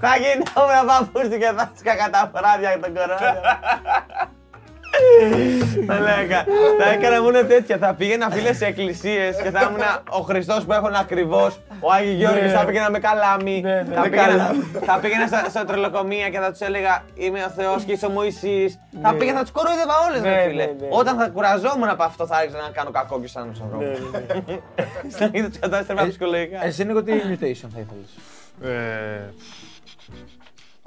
Θα γινόμουν παππούς του και θα σκάγα τα βράδια για τον κορώνα. Θα λέγα. Θα έκανα μόνο τέτοια. Θα πήγαινα φίλε σε εκκλησίες και θα ήμουν ο Χριστός που έχουν ακριβώς. Ο Άγιο Γιώργη θα πήγαινα με καλάμι. Θα πήγαινα, θα πήγαινα στα, στα τρελοκομεία και θα τους έλεγα Είμαι ο Θεός και είσαι ο Μωυσής. Θα πήγαινα, θα τους κοροϊδεύα όλες, Ναι, φίλε. ναι, ναι. Όταν θα κουραζόμουν από αυτό, θα άρχισα να κάνω κακό και σαν ανθρώπου. Στα είδη τους κατάστρεφα ψυχολογικά. Εσύ Νίκο, τι mutation θα ήθελες;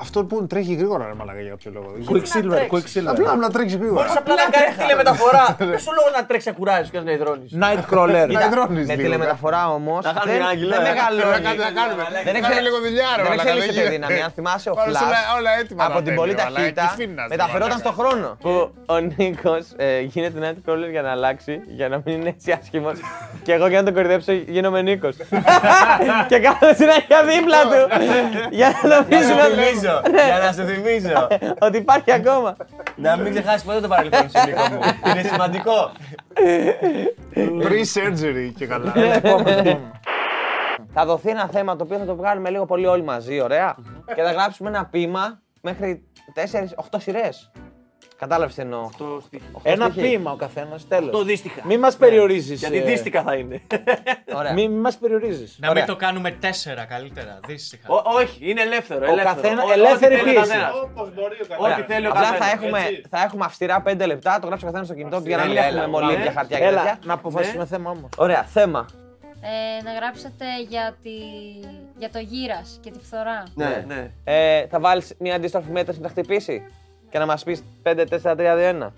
Ε, Αυτό που τρέχει γρήγορα, ρε μαλακά για κάποιο λόγο. Quicksilver, Quicksilver. Απλά να τρέξει Μπορείς γρήγορα. απλά να κάνεις τηλεμεταφορά. Δεν σου λόγο να τρέξει να κουράζεις και να υδρώνει. Nightcrawler. Να υδρώνεις Με λίγο. τηλεμεταφορά όμως Να κάνουμε δεν, ένα αγγελό, δεν ε. μεγαλώνει. Να κάνουμε, να κάνουμε. Δεν Κάνε εξε- λίγο δουλειά, ρε Δεν μαλακά. εξελίσσεται γίνεται. δύναμη. Αν θυμάσαι, ο Πάνω σε Flash όλα- όλα έτοιμα από να την παίρνει, πολύ ρε μαλάκα. ταχύτητα Της φίνας, ρε μεταφερόταν μαλάκα. στον χρόνο. Που ο Νίκος γίνεται Nightcrawler για να αλλάξει, για να μην είναι έτσι άσχημος. και εγώ για να τον κορυδέψω γίνομαι Νίκος. και κάνω συνέχεια δίπλα του. για να νομίζουμε ότι- θυμίζω. Για να σου θυμίζω. ότι υπάρχει ακόμα. Να μην ξεχάσεις ποτέ το παρελθόν σου, Νίκο μου. Είναι σημαντικό. Pre-surgery και καλά. Θα δοθεί ένα θέμα το οποίο θα το βγάλουμε λίγο πολύ όλοι μαζί, ωραία. και θα γράψουμε ένα ποίημα μέχρι 4-8 σειρές. Κατάλαβες τι εννοώ. Ένα στοιχεία. ποίημα ο καθένας, τέλος. Το δύστιχα. Μην μας περιορίζεις. Γιατί δύστιχα θα είναι. Ωραία. Μην μας περιορίζεις. Να Ωραία. μην το κάνουμε τέσσερα καλύτερα. Δύστιχα. Ω- Όχι, είναι ελεύθερο. Ο ελεύθερο. καθένα- Ό- ό,τι ελεύθερη θέλει ο πίεση. καθένας. Ωραία. Ό,τι θέλει ο Απλά θα καθένας. έχουμε, θα έχουμε αυστηρά 5 λεπτά, το γράψει ο καθένας στο κινητό του για να μην Έλα, έχουμε έλα, μολύβια, ναι. χαρτιά και Έλα, τέτοια. να αποφασίσουμε θέμα όμως. Ωραία, θέμα. Ε, να γράψετε για, τη... για το γύρας και τη φθορά. Ναι. Ναι. Ε, θα βάλεις μια αντίστροφη μέτρηση να τα χτυπήσει; Και να μας πεις 5, 4, 3, 2, 1.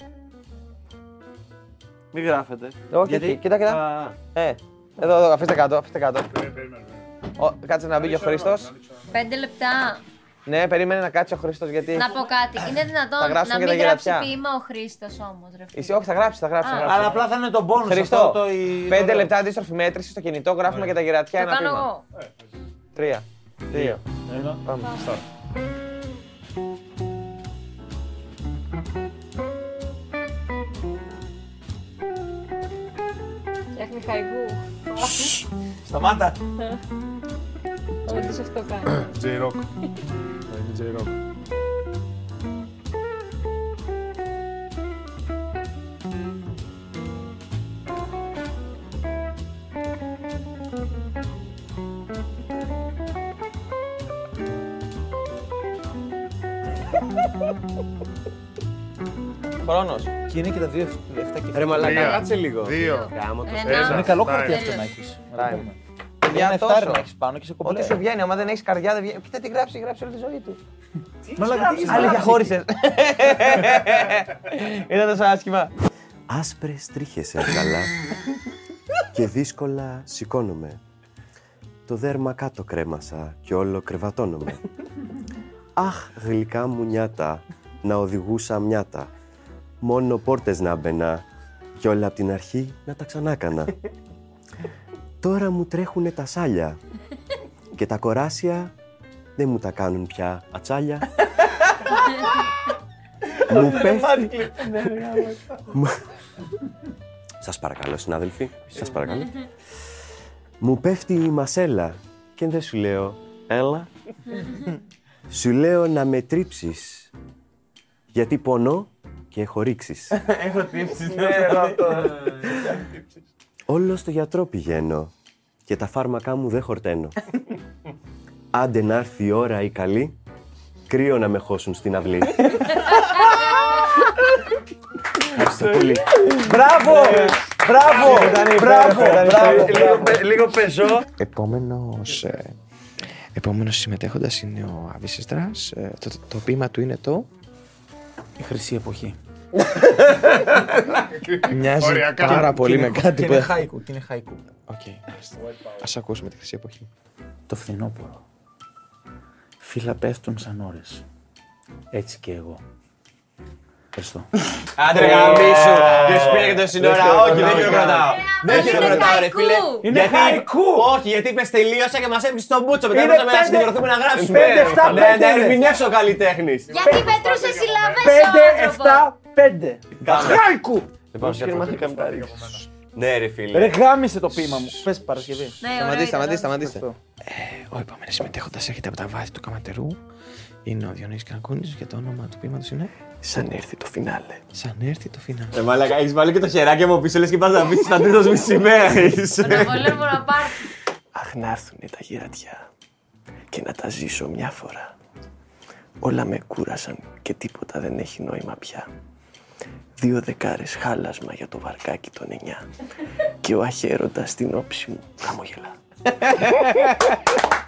Μην γράφετε. Όχι, Γιατί- όχι, κοίτα, κοίτα. Α, Ε, εδώ, εδώ, αφήστε κάτω, αφήστε κάτω. Ο, κάτσε να μπει και ο Χρήστος. Πέντε λεπτά. Ναι, περίμενε να κάτσει ο Χρήστος γιατί. Να πω κάτι. Είναι Θα δυνατόν γράψουμε να και μην τα γράψει γερατιά. ποίημα ο Χρήστος όμως, ρε φίλε. Εσύ, όχι, θα γράψει, θα γράψει. Θα Α. γράψει. Αλλά απλά θα είναι το bonus. Χριστό, αυτό το- η- 5 το- λεπτά αντίστροφη μέτρηση στο κινητό, γράφουμε και τα γερατιά Το ένα κάνω ποίημα. εγώ. Τρία, δύο. Πάμε. Φτιάχνει χαϊγού. Σταμάτα. Όντω αυτό κάνει. J-Rock. Θα είναι J-Rock. Χρόνος. Και είναι και τα δύο 7 και Ρε μαλάκα, Τρία. κάτσε λίγο. Δύο. Γάμο το Ένα. σένα. Είναι καλό Time. χαρτί αυτό Τέλος. να έχει. Για Ένα τόσο. εφτάρι να έχεις πάνω και σε κομπλέ. Ό,τι σου βγαίνει, άμα δεν έχεις καρδιά, δεν βγαίνει. Κοίτα τι γράψει, γράψει όλη τη ζωή του. Μαλάκα, τι έχεις Άλλη γράψεις. διαχώρισε. Ήταν τόσο άσχημα. Άσπρες τρίχες έβγαλα και δύσκολα σηκώνομαι. Το δέρμα κάτω κρέμασα και όλο κρεβατώνομαι. Αχ, γλυκά μου νιάτα, να οδηγούσα μιάτα. Μόνο πόρτες να μπαινα και όλα από την αρχή να τα ξανάκανα. Τώρα μου τρέχουνε τα σάλια και τα κοράσια δεν μου τα κάνουν πια ατσάλια. μου πέφτει... Μου- Σας παρακαλώ συνάδελφοι, σας παρακαλώ. Μου πέφτει η μασέλα και δεν σου λέω έλα. Σου λέω να με τρίψεις γιατί πονώ και έχω ρίξεις. Έχω τύψεις, δεν ξέρω αυτό. Όλο στο γιατρό πηγαίνω και τα φάρμακά μου δεν χορταίνω. Άντε να έρθει η ώρα η καλή, κρύο να με χώσουν στην αυλή. Ευχαριστώ πολύ. Μπράβο! Μπράβο! Μπράβο! Μπράβο! Λίγο πεζό. Επόμενος, ε, επόμενος συμμετέχοντας είναι ο Άβης Εστράς. Ε, το, το, το ποίημα του είναι το Η χρυσή εποχή. Μοιάζει Οριακά. πάρα πολύ με κάτι Και που είναι έχω. χάικου. Και είναι χάικου. Οκ, μάλιστα. Ας ακούσουμε τη χρυσή εποχή. Το φθινόπωρο. Φύλλα πέφτουν σαν ώρες. Έτσι και εγώ. Ευχαριστώ. Άντρε γαμίσου, και σου πήρε και το σύνορα. Όχι, δεν χειροκροτάω. Δεν Είναι χειροκροτάω, ρε χαϊκού. φίλε. Είναι Γιατί- χαϊκού. Όχι, γιατί είπες τελείωσα και μας έπεισε τον μπούτσο. Μετά Είναι έπρεπε να πέντε- συγκεντρωθούμε να γράψουμε. πέντε, εφτά, Ναι, πέντε να είναι. ερμηνεύσω καλλιτέχνης. Γιατί πετρούσε συλλαβέ ο 5, άνθρωπος. 7, 5. Χάικου! Λοιπόν, Ναι, ρε φίλε. Ρε γάμισε το ποίημα μου. Πες Παρασκευή. Ναι, ωραίο Σταματήστε, ήταν. σταματήστε, σταματήστε. Αυτό. Ο επόμενος συμμετέχοντας έρχεται από τα βάθη του Καματερού. Είναι ο Διονύσης Κανκούνης και το όνομα του ποίηματος είναι Σαν έρθει το φινάλε. Σαν έρθει το φινάλ. Ε, μαλάκα, έχεις βάλει και το χεράκι μου πίσω, λες και πας να πεις σαν τρίτος μισημέρας. Ο Ναπολέον Μποναπάρτη. Αχ, να έρθουν τα γυρατιά και να τα ζήσω μια φορά. Όλα με κούρασαν και τίποτα δεν έχει νόημα πια. Δύο δεκάρες χάλασμα για το βαρκάκι των εννιά και ο αχαίροντας στην όψη μου χαμογελά.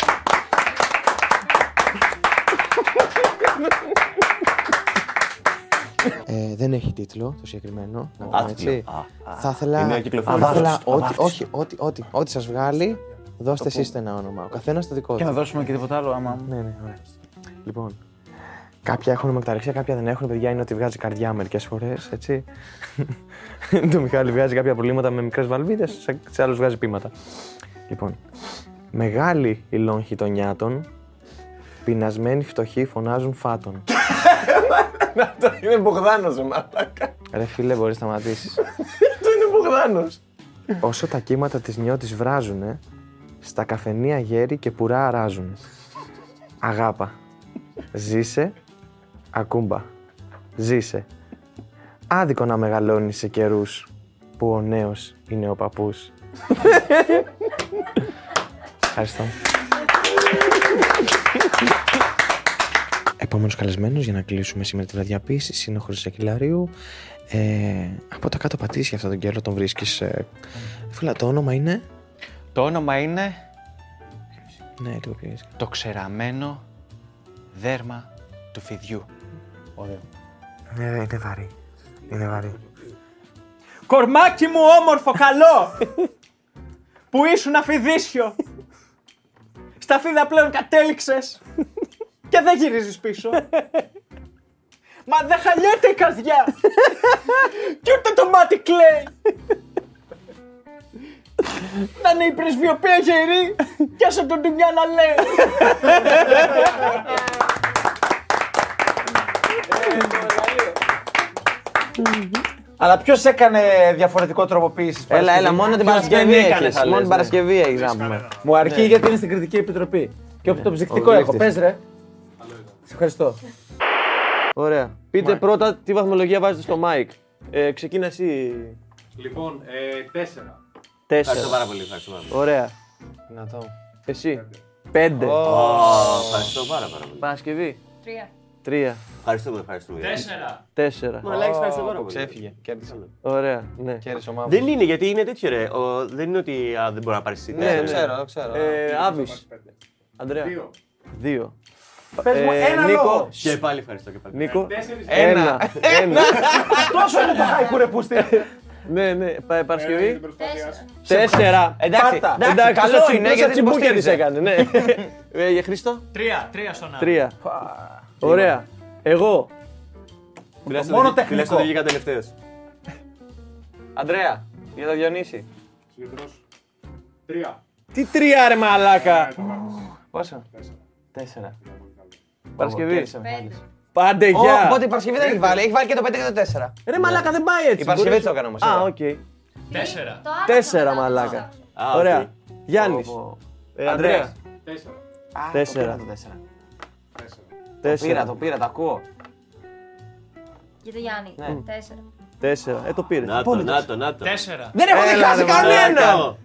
Ε, δεν έχει τίτλο το συγκεκριμένο. Να πούμε Άτιτλο. έτσι. Α, α. Θα ήθελα. Είναι κυκλοφορίας. θα ήθελα Αβάφτιστο, ό,τι, αβάφτιστο. όχι, ό,τι, ό,τι, ό,τι, ό,τι σας βγάλει, δώστε εσείς ένα όνομα. Ο καθένας το δικό Και να του. δώσουμε και τίποτα άλλο άμα. Ναι, ναι, ωραία. Λοιπόν, κάποια έχουν μεκταρεξία, κάποια δεν έχουν. Παιδιά είναι ότι βγάζει καρδιά μερικές φορές, έτσι. το Μιχάλη βγάζει κάποια προβλήματα με μικρές βαλβίδες, σε, σε άλλους βγάζει πείματα. Λοιπόν, μεγάλη η λόγχη των νιάτων, πεινασμένοι φτωχοί φωνάζουν φάτων. Αυτό είναι Μπογδάνος, ρε μαλάκα. Ρε φίλε, μπορείς να σταματήσεις. Αυτό είναι Μπογδάνος. Όσο τα κύματα της νιώτης βράζουνε, στα καφενεία γέρι και πουρά αράζουν. Αγάπα. Ζήσε. Ακούμπα. Ζήσε. Άδικο να μεγαλώνεις σε καιρούς που ο νέος είναι ο παππούς. Ευχαριστώ. Επόμενος καλεσμένος για να κλείσουμε σήμερα τη βραδιά επίσης είναι ο Χρυσός Ακυλαρίου. Ε, από τα κάτω πατήσια αυτόν τον καιρό τον βρίσκεις. Ε, φίλα, το όνομα είναι... Το όνομα είναι; Ναι, λίγο πιο ήσυχα. το ξεραμένο δέρμα του φιδιού. Ναι, είναι βαρύ. Είναι βαρύ. Κορμάκι μου όμορφο, καλό! που ήσουν αφιδίσιο. Στα φίδα πλέον κατέληξες και δεν γυρίζεις πίσω. Μα δεν χαλιέται η καρδιά. Κι ούτε το μάτι κλαίει. Να είναι η πρεσβειοπία γερή και άσε τον Τουνιά να λέει. Αλλά ποιος έκανε διαφορετικό τροποποίηση. Έλα, έλα, μόνο την Ποιος Παρασκευή δεν έκανε, έχεις. θα Μόνο λες, την ναι. Παρασκευή έχεις να πούμε. Μου αρκεί γιατί είναι στην κριτική επιτροπή. Και όπου το ψυκτικό ο έχω. γλύφτης. Πες ρε. Σε ευχαριστώ. Ωραία. Πείτε πρώτα τι βαθμολογία βάζετε στο Mike. Ε, ξεκίνα εσύ. Λοιπόν, ε, τέσσερα. Ευχαριστώ Τέσσερα. πάρα πολύ. Ευχαριστώ πάρα πολύ. Ωραία. Δυνατό. Εσύ. Πέντε. Ω, Ευχαριστώ πάρα πάρα πολύ. Παρασκευή. Τρία. Τρία. Ευχαριστούμε, ευχαριστούμε. Τέσσερα. Τέσσερα. Μαλάκι, ευχαριστώ πάρα πολύ. Ξέφυγε. Κέρδισε. Ωραία. Ναι. Κέρδισε ο Μαύρος. Δεν είναι γιατί είναι τέτοιο ρε. Ο- δεν είναι ότι α, δεν μπορεί να πάρεις εσύ. Ναι, τέσσερα. Το ξέρω, το ξέρω. Ε, Άβης. Αντρέα. Δύο. Δύο. Πες μου Ε, ένα Νίκο. λόγο. Και πάλι ευχαριστώ και πάλι. Νίκο. Τέσσερις. Ένα. Ένα. Τόσο είναι το χάικου ρε πούστη. Ναι, ναι. Πα- Ε, Παρασκευή. την προσπάθειά σου. Τέσσερα. Εντάξει, Πάρτα. εντάξει, Εντάξει, καλό τόσο είναι τόσο γιατί τσιμπούκια υποστήριζε. της έκανε, ναι. Ε, για Χρήστο; Τρία. Τρία στον άλλο. Τρία. Ωραία. Εγώ. Μόνο τεχνικό. Τουλάχιστον δεν βγήκα τελευταίο. Αντρέα, για το Διονύση. Συγκεντρώσου. Τρία. Τι τρία ρε μαλάκα. Πόσο; Τέσσερα. Παρασκευή. Κέρδισε, Μιχάλης. Πέντε. Πάντε Ω, γεια. Οπότε η Παρασκευή δεν έχει βάλει, έχει βάλει και το 5 και το 4. Ρε μαλάκα δεν πάει έτσι. Η Παρασκευή μπορείς- το έκανε όμως, Α, εγώ. οκ. Τέσσερα. Το άλλο Τέσσερα θα μαλάκα. κάνω. Α, Ωραία. οκ. Γιάννης. Ε, Ανδρέας. Τέσσερα. Τέσσερα. Το πήρα το 4. Τέσσερα. Πήρα, Τέσσερα. το πήρα, το ακούω. Για το Γιάννη. Ναι. Τέσσερα. Τέσσερα. Ε, το πήρες. Να το, να το, να το. Τέσσερα. Δεν έχω Έλα, διχάσει ρε, μαλάκα. κανένα!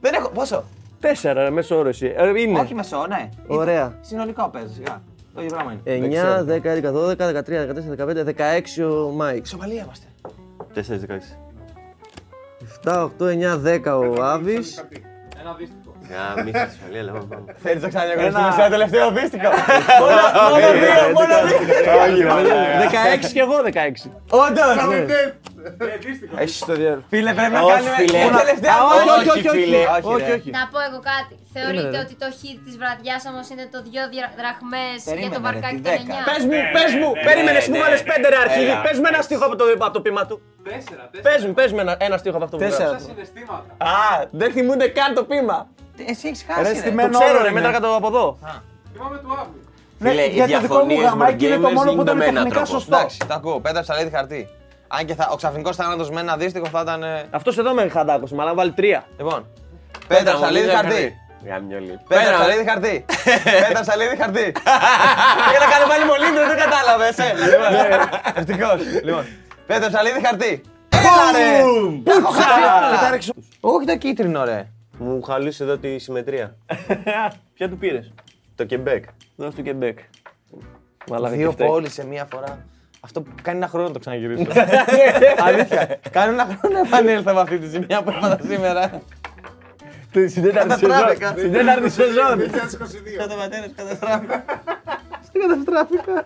Δεν έχω. Πόσο; Τέσσερα, ρε, μέσο όρος εσύ. Ε, είναι. Όχι μεσό, ναι. Ωραία. Συνολικό παίζει, σιγά. Το ίδιο πράγμα είναι. 9, 10, 11, 12, 13, 14, 15, 16 ο Μάικ. Ισοπαλία είμαστε. 4-16. 7, 8, 9, 10 ο Άβης. Ένα δύστιχο. Για μη σας ασφαλεία, λέμε. πάμε. Θέλεις να ξαναδιακονιστούμε σε ένα τελευταίο δίστικο. Μόνο δύο, μόνο δύο. 16 και εγώ 16. Όντως! Ε, δύστιχο. Έχεις το διάλογο. Φίλε, πρέπει να Όχι, κάνουμε. φίλε. Ένα τελευταίο. όχι, όχι, όχι, όχι, φίλε. όχι, όχι, όχι. Να πω εγώ κάτι. Θεωρείτε ρε. ότι το hit της βραδιάς όμως είναι το δύο δια- δραχμές για Περίμενε, το ρε, βαρκάκι τη των δέκα. 9. Πες μου, πες μου, περίμενε, μου βάλες πέντε ρε αρχίδι. Έλα. Πες μου ένα στίχο από το, από το πείμα του. Τέσσερα. Πες Τέσσερα. μου, πες μου ένα, ένα στίχο από αυτό που Τέσσερα. γράψες. Τα συναισθήματα. Α, δεν θυμούνται καν το πείμα. Εσύ έχεις Ρε, χάσει. ρε. στημένο Το ξέρω όλο ρε, είναι. μέτρα κάτω από εδώ. Θυμάμαι του Άβη. Ναι, Φίλε, οι για το δικό μου διαφωνίες γαμάκι είναι το Wargamers μόνο που γίνονται ήταν με έναν τεχνικά τρόπος. σωστό. Εντάξει, το ακούω. Πέντε ψαλίδι χαρτί. Αν και θα, ο ξαφνικός θάνατος με ένα δίστικο θα ήταν. ε, Αυτός εδώ με χαντάκωσε, μάλλον βάλει τρία. Λοιπόν. Πέντε μου, ψαλίδι λίγα χαρτί. Για μυαλί. Πέντε ψαλίδι χαρτί. Πέντε ψαλίδι χαρτί. Για να κάνει πάλι μολύντρο, δεν κατάλαβες. Ευτυχώς. Λοιπόν. Πέντε ψαλίδι χαρτί. Έλα ρε! Τα έχω χάσει όλα. Όχι το κίτρινο ρε. Μου χαλούσε εδώ τη συμμετρία. Ποια του πήρες; Το Quebec. Δώσ' του και μπέκ. Μαλάκα και Δύο φταίει. πόλεις σε μία φορά. Αυτό που κάνει ένα χρόνο να το ξαναγυρίσω. Αλήθεια. Κάνει ένα χρόνο να επανέλθω με αυτή τη ζημιά που έπαθα σήμερα. Στην τέταρτη σεζόν. Καταστράφηκα. Στην τέταρτη σεζόν. 2022. Κάτω πατέρα, καταστράφηκα. Καταστράφηκα.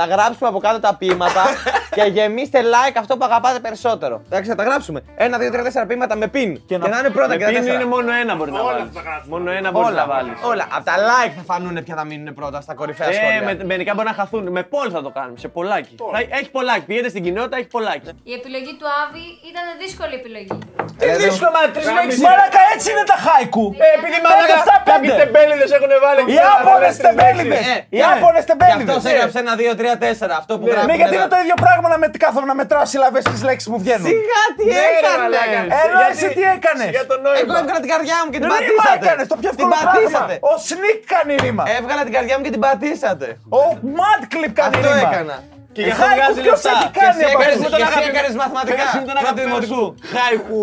Θα γράψουμε από κάτω τα ποίηματα και γεμίστε like αυτό που αγαπάτε περισσότερο. Εντάξει, θα τα γράψουμε. Ένα, δύο, τρία, τέσσερα ποίηματα με πιν. Και να είναι πρώτα Με και τα πίνη τέσσερα. είναι μόνο ένα μπορεί να Όλα βάλεις. θα τα γράψουμε. Μόνο ένα μπορείς Όλα, να βάλεις. όλα. Από τα like θα φανούν ποια θα μείνουν πρώτα στα κορυφαία Ε, σχόλια. με, μερικά μπορεί να χαθούν. Με πόλ θα το κάνουμε, σε πολλάκι. Θα- έχει πολλάκι. Πηγαίνετε στην κοινότητα, έχει πολλάκι. Η επιλογή του Άβη ήταν δύσκολη επιλογή. Τι Ε, δύσκολο, μα τρεις λέξεις. Μαλάκα έτσι είναι τα χάικου. Ε, επειδή μαλάκα κάποιοι τεμπέληδες έχουν βάλει. Οι Άπωνες τεμπέληδες. Ε, Οι Άπωνες Και τεμπέληδες. αυτό έγραψε ένα, δύο, τρία, τέσσερα. Αυτό που γράφει. Ναι, γιατί είναι το ίδιο πράγμα να με κάθομαι να μετράω συλλαβές στις λέξεις που βγαίνουν. Σιγά τι έκανες. Ενώ εσύ τι έκανες; Για το Εγώ νόημα. έβγαλα την καρδιά μου και την Ρήμα πατήσατε. έκανες, το πιο Την εύκολο πράγμα. πατήσατε. Ο Σνίκ κάνει ρήμα. Έβγαλα την καρδιά μου και την πατήσατε. Ο Mad Clip κάνει Αυτό ρήμα. έκανα. Και γι' αυτό Χάικου βγάζει ποιος λεφτά. έχει Και κάνει εσύ από έκανες αυτούς. με τον Και εσύ αγαπη- έκανες μαθηματικά. Πες μου τον Πρώτη αγαπημένο δημοτικού. σου χάικου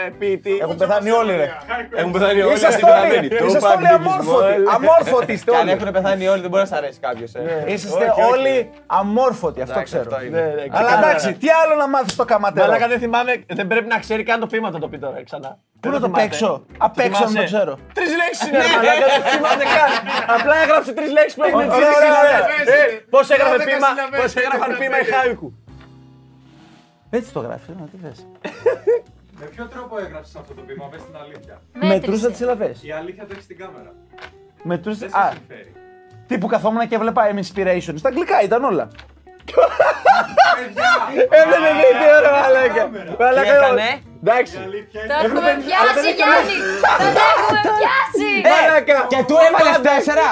ε, ποιητή. Έχουν πεθάνει όλοι ρε. Έχουν πεθάνει όλοι. Είσαστε αυτοί όλοι, πεθαμένοι. είσαστε Tupac, όλοι Biggie αμόρφωτοι. Smalls. Αμόρφωτοι είστε Και αν όλοι. έχουν πεθάνει όλοι δεν μπορεί να σ' αρέσει κάποιος. Είσαστε Όχι, όχι. όλοι αμόρφωτοι, αυτό Εντάξει, ξέρω. αυτό είναι. Ναι, ναι, Αλλά ξεκάθαρα. εντάξει, τι άλλο να μάθεις στο καματέρο. Μαλάκα δεν θυμάμαι, δεν πρέπει να ξέρει καν το πείμα θα το πει τώρα ξανά. Πού να το παίξω. Απ' έξω να το ξέρω. Τρει λέξει είναι, ρε μαλάκα, δεν θυμάται καν. Απλά έγραψε τρει λέξει που έγινε Ωραία, ωραία, ωραία. Πώ έγραφε Δώδεκα πείμα, συλλαβές, πώ έγραφαν δώδεκα πείμα η συλλαβές. Χάικου. Έτσι το γράφει, να τι θες. Με ποιο τρόπο έγραψες αυτό το πείμα, πες την αλήθεια. Μετρούσα τις συλλαβές. Η αλήθεια το έχει στην κάμερα. Μετρούσα. Δεν Α, σε συμφέρει. τύπου καθόμουν και έβλεπα M Inspiration. Στα αγγλικά ήταν όλα. Παιδιά! Έβαινε βίντεο ρε μαλάκα. Μαλάκα, έκανε? Εντάξει. Η αλήθεια Το είναι. έχουμε πιάσει, Γιάννη! Το έχουμε πιάσει! Μαλάκα, μαλάκα! Και του έβαλες τέσσερα!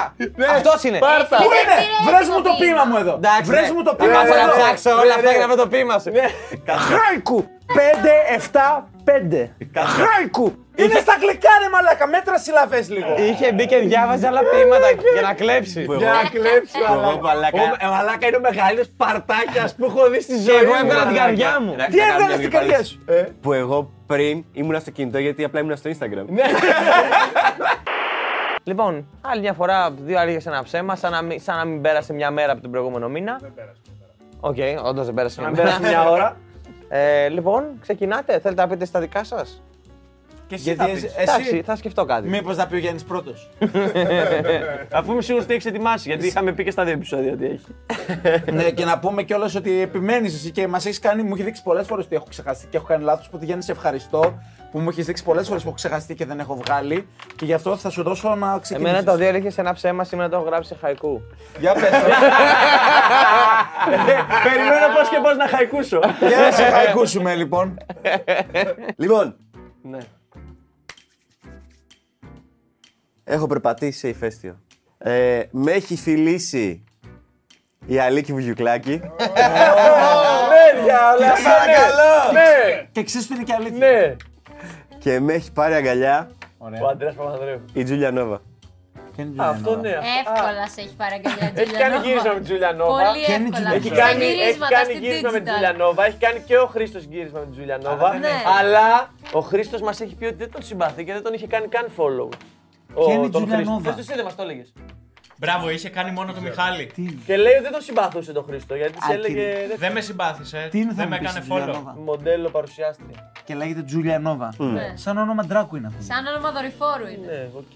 Αυτός είναι! Πού είναι! Βρες μου το ποίημα μου εδώ! Εντάξει, Βρες ναι. μου το ποίημα μου Κάτσε να εδώ! ψάξω όλα αυτά για να βρω το ποίημα σου. Χάικου! 5-7-5. Χάικου! Είναι στα αγγλικά ρε μαλάκα, μέτρα συλλαβές λίγο. Είχε μπει και διάβαζε άλλα ποίηματα για να κλέψει. Για να κλέψει Εγώ, μαλάκα. Ο- ε, Μαλάκα είναι ο μεγαλύτερος παρτάκιας που έχω δει στη ζωή εγώ μου, έβγαλα την μαλάκα. καρδιά μου. Να Τι κάνω έβγαλες μια στην παρένθεση. καρδιά σου; Ε, Που εγώ πριν ήμουν στο κινητό γιατί απλά ήμουν στο Instagram. Λοιπόν, άλλη μια φορά, δύο αλήθειες ένα ψέμα, σαν να, μην, σαν να μην πέρασε μια μέρα από τον προηγούμενο μήνα. Δεν πέρασε. Οκ, όντως δεν πέρασε μια Να μέρα. πέρασε μια ώρα. Ε, λοιπόν, ξεκινάτε. Θέλετε να πείτε στα δικά σας; Και εσύ Γιατί θα εσύ- πεις. Εντάξει, εσύ θα σκεφτώ κάτι. μήπως θα πει ο Γιάννης πρώτος. Αφού είμαι σίγουρος ότι έχεις ετοιμάσει, γιατί είχαμε πει και στα δύο επεισόδια ότι έχει. ναι, και να πούμε κιόλας ότι επιμένεις εσύ και μας έχεις κάνει, μου έχει δείξει πολλές φορές ότι έχω ξεχαστεί και έχω κάνει λάθος. Οπότε Γιάννη, σε ευχαριστώ που μου έχεις δείξει πολλές φορές που έχω ξεχαστεί και δεν έχω βγάλει. Και γι' αυτό θα σου δώσω να ξεκινήσεις. Εμένα το δύο αλήθειε ένα ψέμα σήμερα το έχω γράψει σε χαϊκού. Για πες. Περιμένω πώς και πώς να χαϊκούσω. Για να σε χαϊκούσουμε λοιπόν. Λοιπόν, Ναι. Έχω περπατήσει σε ηφαίστειο. Ε, με έχει φιλήσει η Αλίκη Βουγιουκλάκη. Ναι, διάλα. παρακαλώ. Ναι, Και ξέρεις τι είναι και αλήθεια. ναι. και με έχει πάρει αγκαλιά Ο Αντρέας Παπανδρέου. η Τζούλια Νόβα. Ποια είναι η Α, Τζούλια Αυτό Νόβα; ναι. αυτό- Εύκολα σε έχει πάρει αγκαλιά η Έχει Τζούλια κάνει Νόβα. γύρισμα με τη Τζούλια Νόβα. Πολύ Ποια είναι η εύκολα. Τζούλια Έχει Στα κάνει, έχει γυρίσματα, κάνει στην γύρισμα με τη digital. Τζούλια Νόβα, έχει κάνει και ο Χρήστος γύρισμα με τη Τζούλια Νόβα. Ναι. Αλλά ο Χρήστος μας έχει πει ότι δεν τον συμπαθεί και δεν τον είχε κάνει καν follow. Ποια είναι η τον Τζούλια Χρήστο. Νόβα; Θες το είδε, μας το έλεγες. Μπράβο, είχε κάνει μόνο το Μιχάλη. Και λέει ότι δεν τον συμπαθούσε τον Χρήστο γιατί σε Α, έλεγε. τι- δεν- Δεν με συμπάθησε. Τι είναι θα δεν μου με πεις έκανε η Τζούλια follow. Νόβα; Μοντέλο παρουσιάστρια. Και λέγεται Τζούλια Νόβα. Ναι. Σαν όνομα ντράκου είναι αυτό. Σαν όνομα δορυφόρου είναι. Ναι, οκ.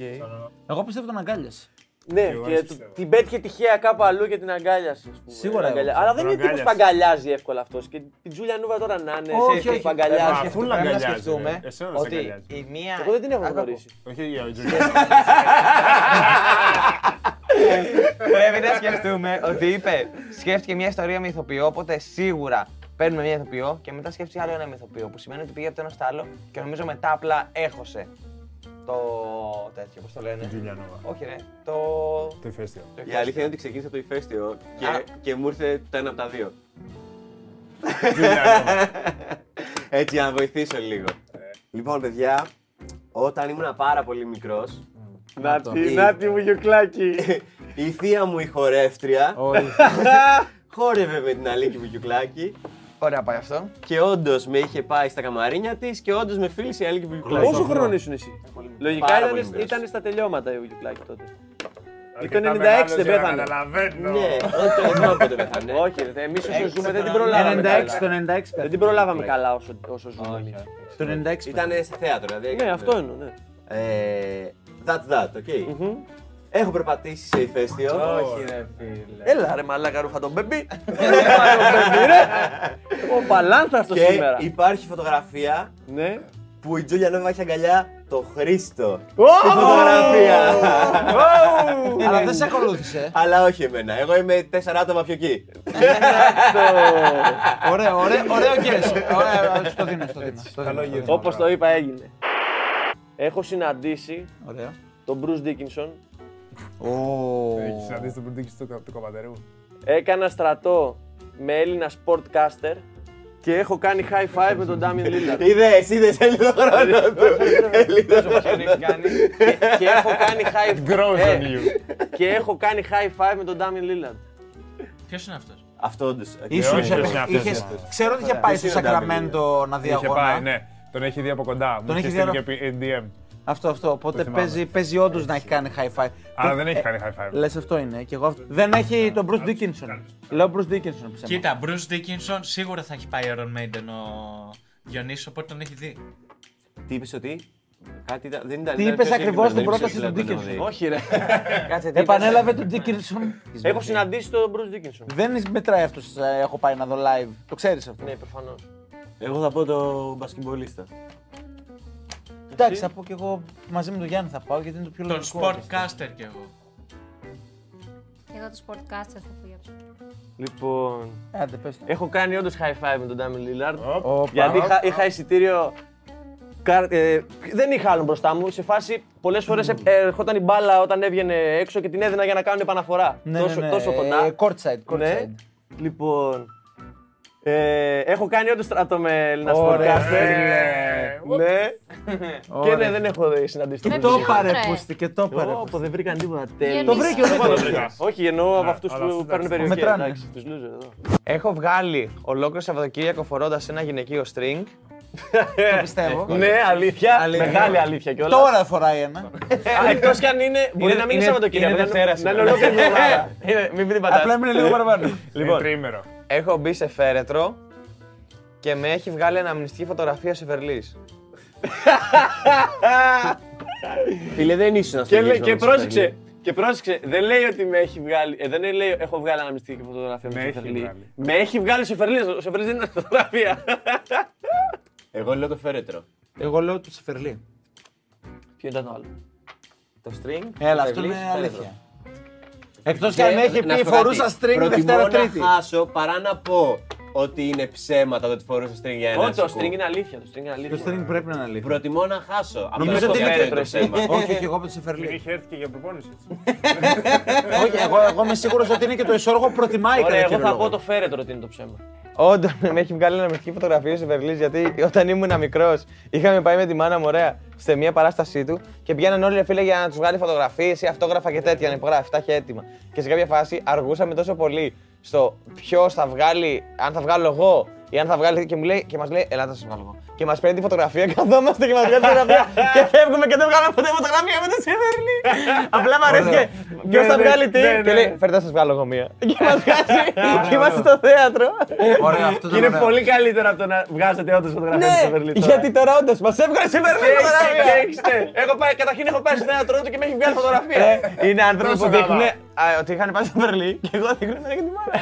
Εγώ πιστεύω τον αγκάλιασε. Ναι, και του- την πέτυχε τυχαία κάπου αλλού και την αγκάλιασε. ας πούμε. Σίγουρα Αγκαλιά- εγώ. Αλλά δεν είναι Τον τύπο που αγκάλιασε. αγκαλιάζει εύκολα αυτός. Και την Τζούλια Νούβα τώρα να είναι. Όχι, σε όχι. που αγκαλιάζει. Αφού να Πρέπει να αγκαλιάζει, σκεφτούμε ρε. Εσένα να σε ότι αγκαλιάζει. η μία. Εγώ δεν την έχω Άκου, γνωρίσει. Όχι η Τζούλια. Πρέπει να σκεφτούμε ότι είπε, σκέφτηκε μια ιστορία με ηθοποιό, οπότε σίγουρα παίρνουμε μια ηθοποιό και μετά σκέφτηκε άλλο ένα με ηθοποιό. Που σημαίνει ότι πήγε από το ένα στο άλλο και νομίζω μετά απλά έχωσε το τέτοιο, πώς το λένε; Τζούλια Νόβα. Όχι, ρε. Το. Το ηφαίστειο. το Η αλήθεια είναι ότι ξεκίνησε από το ηφαίστειο Α. και, και μου ήρθε το ένα από τα δύο. Τζούλια Νόβα. Έτσι, για να βοηθήσω λίγο. Λοιπόν, παιδιά, όταν ήμουν πάρα πολύ μικρός, Να το. τη, Η- να τη μου γιουκλάκι. η θεία μου η χορεύτρια χόρευε με την Αλίκη Βουγιουκλάκη Ωραία, πάει αυτό. και όντως με είχε πάει στα καμαρίνια της και όντως με φίλησε η Αλίκη Βουγιουκλάκη. Πόσο χρόνο ήσουν εσύ; Λογικά Πάρα ήταν, πολύ μικρός. ήταν στα τελειώματα η γιουκλάκι τότε. Αρκετά το 96 μεγάλος δεν για να πέθανε. καταλαβαίνω. Ναι, όχι, δεν θυμάμαι πότε πέθανε. Όχι, εμείς όσο ζούμε δεν την προλάβαμε. 96, καλά. το 96 Δεν πέθανε. την προλάβαμε καλά όσο, όσο ζούμε. εμείς. Το 96 πέθανε. Ήταν σε θέατρο, δηλαδή. Ναι, αυτό εννοώ. Ναι. Ε, that's that, ok. Έχω περπατήσει σε ηφαίστειο. Όχι, ρε φίλε. Έλα ρε μαλάκα ρούχα τον μπεμπί. Ο Παλάνθαστος Και σήμερα. υπάρχει φωτογραφία Ναι. που η Τζούλια Νόβα έχει αγκαλιά το Χρήστο. Τη φωτογραφία. Αλλά δεν σε ακολούθησε. Αλλά όχι εμένα. Εγώ είμαι τέσσερα άτομα πιο εκεί. Ωραίο, ωραίο, ωραίο guess. Ωραία, στο δίνω, στο δίνω. στο δίνω. Όπως το είπα έγινε. Έχω συναντήσει Ωραίο. τον Bruce Dickinson. Έχεις συναντήσει τον πρωτήκη του του κομματερού. Έκανα στρατό με Έλληνα sportcaster και έχω κάνει high five με τον Damian Lillard. Είδες, είδες, έλειπε το χρόνο του. Έλειπε το Τον έχει κάνει. και, και έχω κάνει high Grows Ε, on you. και έχω κάνει high five με τον Damian Lillard. Ποιος είναι αυτός; Αυτό όντως. Ήσουν όχι, σε- όχι, αυτός; είχες- είναι αυτός; Ξέρω ότι είχε πάει στο Ποιος είναι ο Σακραμέντο να δει Είχε πάει, αγώνα. ναι. Τον έχει δει από κοντά. Μου Τον είχε έχει στείλει δει και πι- DM. Αυτό, αυτό. Οπότε θυμάμαι. παίζει, παίζει όντως να έχει κάνει high five. Αλλά δεν έχει κάνει high five. Λες αυτό είναι. Και εγώ αυτό. Δεν έχει τον Bruce Dickinson. Λέω Bruce Dickinson ψέμα. Κοίτα, Bruce Dickinson σίγουρα θα έχει πάει Iron Maiden ο Διονύσης, οπότε τον έχει δει. Τι είπες ότι; Κάτι ήταν, δεν ήταν. Τι ήταν είπες πιο ακριβώς συγκεκριμένο, στην δεν πρόταση ξέρω του τι Dickinson. λέω, Όχι ρε. Κάτσε τι Επανέλαβε τον Dickinson. έχω συναντήσει τον Bruce Dickinson. Δεν μετράει αυτός. Έχω πάει να δω live. Το ξέρεις αυτό. Ναι, προφανώς. Εγώ θα πω το μπασκετμπολίστα. Εντάξει, θα πω κι εγώ μαζί με τον Γιάννη θα πάω γιατί είναι το πιο Τον λογικό. Sportcaster κι εγώ. Εγώ το sportcaster θα πω για αυτό. Λοιπόν, Άντε, πες το. έχω κάνει όντως high five με τον Damian Lillard. Όπα. Γιατί είχα, είχα εισιτήριο Κα- ε, δεν είχα άλλον μπροστά μου. Σε φάση πολλές φορές ερχόταν η μπάλα όταν έβγαινε έξω και την έδινα για να κάνουν επαναφορά. Ναι, τόσο, ναι, ναι. τόσο Ε, κοντά. courtside, Ναι. courtside. Λοιπόν. Ε, έχω κάνει όντως στρατό με Έλληνας Ωραία, σπορκάστερ. φίλε. Ναι. Και Ωραία. ναι, δεν έχω δει συναντήσεις. Και Με το ποιον, πάρε ρε; πούστη και το πάρε. Ω, πω, δεν βρήκαν τίποτα. Διονύση. Το βρήκε Το ο βρήκα. Όχι, εννοώ από Ναι, αυτούς αλλά που αυτό παίρνουν εντάξει. περιοχή. Μετράνε. Εντάξει, τους loser εδώ. Έχω βγάλει ολόκληρο Σαββατοκύριακο φορώντας ένα γυναικείο string. Το πιστεύω. Ναι, αλήθεια. Αλήθεια. Μεγάλη αλήθεια κιόλας. Τώρα φοράει ένα. Εκτός κι αν είναι. Μπορεί να μην είναι είναι- Σαββατοκύριακο. είναι να Δευτέρα Να είναι σήμερα. ολόκληρη εβδομάδα. Είναι- Μην την πατάς. Απλά έμεινε λίγο παραπάνω. Λοιπόν, τρίμερο. Έχω μπει σε φέρετρο και με έχει βγάλει αναμνηστική φωτογραφία σε Βερλής. Φίλε, δεν ήσουν να Και, λέει- στοιχείς και όμως, πρόσεξε, Στέλιο. και πρόσεξε, δεν λέει ότι με έχει βγάλει. Ε, δεν λέει έχω βγάλει αναμνηστική φωτογραφία με, Με στο έχει Φερλί. βγάλει. Με έχει βγάλει σε Φερλί. Ο Φερλί δεν είναι φωτογραφία. Εγώ λέω το φέρετρο. Εγώ λέω το Σεφερλί. Ποιο ήταν το άλλο; Το string. Έλα, το αυτό Βερλής, είναι φέρετρο. αλήθεια. Εκτός κι αν έχει να πει σου πω κάτι, φορούσα string προτιμώ Δευτέρα Τρίτη. να χάσω παρά να πω ότι είναι ψέματα το ότι φορούσε string για ένα Όχι, το σηκού. string είναι αλήθεια. Το string είναι Το αλήθεια. string πρέπει να είναι αλήθεια. Προτιμώ να χάσω. Από Νομίζω το ότι είναι φέρετρο και- το ψέμα. Όχι, όχι, εγώ από το Σεφερλί. Είχε έρθει και για προπόνηση. έτσι. Όχι, εγώ, εγώ είμαι σίγουρος ότι είναι και το ισόργο προτιμάει Ωραία, κατά εγώ κύριο θα λόγο. πω το φέρετρο ότι είναι το ψέμα. Όντως με έχει βγάλει αναμνηστική φωτογραφία σε Βερλής γιατί όταν ήμουν μικρός είχαμε πάει με τη μάνα μου ωραία σε μια παράστασή του και πηγαίναν όλοι οι φίλοι για να τους βγάλει φωτογραφίες ή αυτόγραφα και τέτοια να υπογράφει. Τα είχε έτοιμα. Και σε κάποια φάση αργούσαμε τόσο πολύ στο ποιος θα βγάλει, αν θα βγάλω εγώ ή αν θα βγάλει και, μου λέει, και μας λέει, Ελάτε, θα σα βγάλω εγώ. Και μας παίρνει τη φωτογραφία, καθόμαστε και μας βγάλει τη φωτογραφία και φεύγουμε και δεν βγάλαμε ποτέ φωτογραφία με το Σεβερλί. Απλά μου αρέσει και ποιο θα ναι, βγάλει τι. ναι, Και ναι. λέει, Φέρτε, θα σας βγάλω εγώ μία. Και μας βγάζει και είμαστε στο θέατρο. Ωραία, αυτό Και ήταν είναι ωραίο. πολύ καλύτερο από το να βγάζετε όντως φωτογραφία Ναι, στο Βερλί. τώρα. γιατί τώρα όντως μας έβγαλε σε Και Βερλί έχεις- φωτογραφία. και έχεις, ναι. Έχω πάει, καταρχήν έχω πάει στο θέατρο του και με έχει βγάλει φωτογραφία. Ε, Είναι άνθρωποι που Τόσο δείχνουν καλά. α, ότι είχαν πάει στο Βερλί και εγώ δείχνω εμένα και τη μάνα.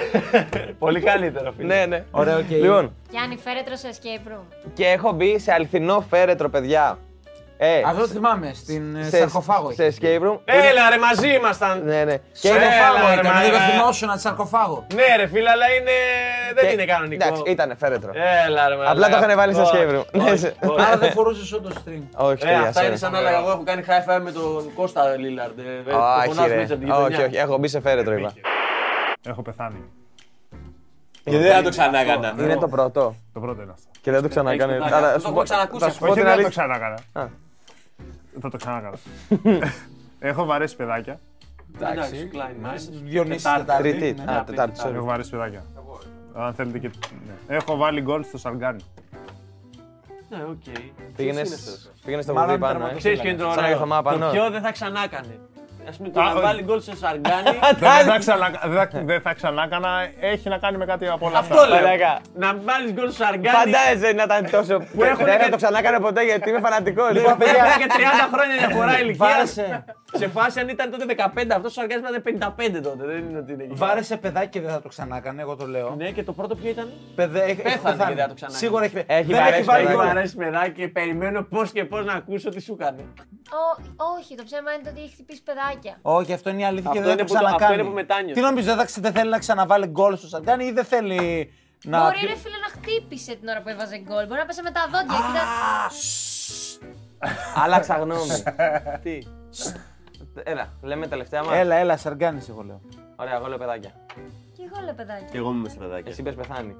Πολύ καλύτερο, φίλε. Ναι, ναι. Ωραία, οκ. Λοιπόν, Γιάννη, φέρετρο σε escape room. και έχω μπει σε αληθινό φέρετρο, παιδιά. Ε, Αυτό θυμάμαι, στην ε, σε- σαρκοφάγο. Σε escape room. Έλα ρε, μαζί ήμασταν. Ναι, ναι. Έλα, Και είναι ρε, Έκανε μα- λίγο θυμόσου να σαρκοφάγο. Ναι, ρε φίλε, αλλά είναι. Δεν και- είναι κανονικό. Εντάξει, ήταν φέρετρο. Έλα, ρε, Απλά το είχαν βάλει σε Όχι, escape room. Ναι, όχι, σε- όχι. Άρα δεν φορούσες όντω string. Όχι, Ε, παιδιά, αυτά είναι sorry. σαν να έλεγα εγώ έχω κάνει high five με τον Κώστα Λίλαρντ. ε, ε, το Όχι, φωνάζουμε ρε. έτσι από την Όχι, γειτονιά. όχι. Έχω μπει σε φέρετρο, είπα. Έχω πεθάνει. Και δεν θα το ξανά έκανα. Είναι το πρώτο. Το πρώτο είναι αυτό. Και δεν το ξανακάνε. Έχεις Άρα, το σου έχω πω- ξανακούσει θα αυτό. σου πω Όχι, την δεν το αλήθεια. ξανάκανα. Α. Θα το ξανάκανα. Έχω βαρέσει παιδάκια. Εντάξει, Klein Minds. Διονύση Τετάρτη. Τετάρτη. Τρίτη. ναι. Α, Τετάρτη, sorry. Έχω βαρέσει παιδάκια. Αν θέλετε και. ναι. Έχω βάλει γκολ στο Σαργκάνι. Ναι, οκ. Πήγαινε Ποιος είναι αυτός; πήγαινες στο Μάλλον βουδί πάνω. τερματοφύλακα. ε. Ξέρεις ποιο είναι το Σαν ωραίο; αγαθομά πάνω. Το ποιο δεν θα ξανά έκανε. Ας πούμε το Α, να όχι. βάλει γκολ σε Σαργκάνι. Δεν θα ξανά- δεν θα- Δεν θα ξανάκανα. Έχει να κάνει με κάτι από όλα αυτά. Αυτό λέω. Μαλάκα. Να βάλεις γκολ σε Σαργκάνι. Φαντάζεσαι να ήταν τόσο. Που έχουν Δεν θα και- το ξανά έκανε ποτέ γιατί είμαι φανατικός. Λοιπόν, παιδιά, και 30 χρόνια διαφορά ηλικία. Βάρεσε, Σε φάση αν ήταν τότε 15, αυτός ο Σαργκάνι ήταν 55 τότε. Δεν είναι ότι είναι εκεί. βάρεσε παιδάκι και δεν θα το ξανά έκανε, εγώ το λέω. Ναι, και το πρώτο ποιο ήταν; Παιδε, έχει, έχει Πέθανε πεθάνει. και δεν θα το ξανά Σίγουρα έχει Έχει δεν βαρέσει έχει βάλει παιδάκι. Μου γκολ. αρέσει παιδάκι και περιμένω πώς και πώς να ακούσω τι σου έκανε. Ω- όχι, το ψέμα είναι το ότι έχει χτυπήσει παιδάκια. Όχι, αυτό είναι η αλήθεια και Αυτό δεν θα είναι το που το- αυτό ξανακάνει. είναι που μετάνιωσε. Τι νομίζω, δεν, θα- δεν θέλει να ξαναβάλει γκολ στο Σαργκάνι ή δεν θέλει να. Μπορεί ρε φίλε να χτύπησε την ώρα που έβαζε γκολ. Μπορεί να πέσε με τα δόντια. Κοίτα. Άλλαξα γνώμη. Τι; Έλα, λέμε τελευταία μας. Έλα, έλα, Σαργκάνι, εγώ λέω. Ωραία, εγώ λέω παιδάκια. Και εγώ λέω παιδάκι. Και εγώ είμαι σε παιδάκια. Εσύ πες πεθάνει.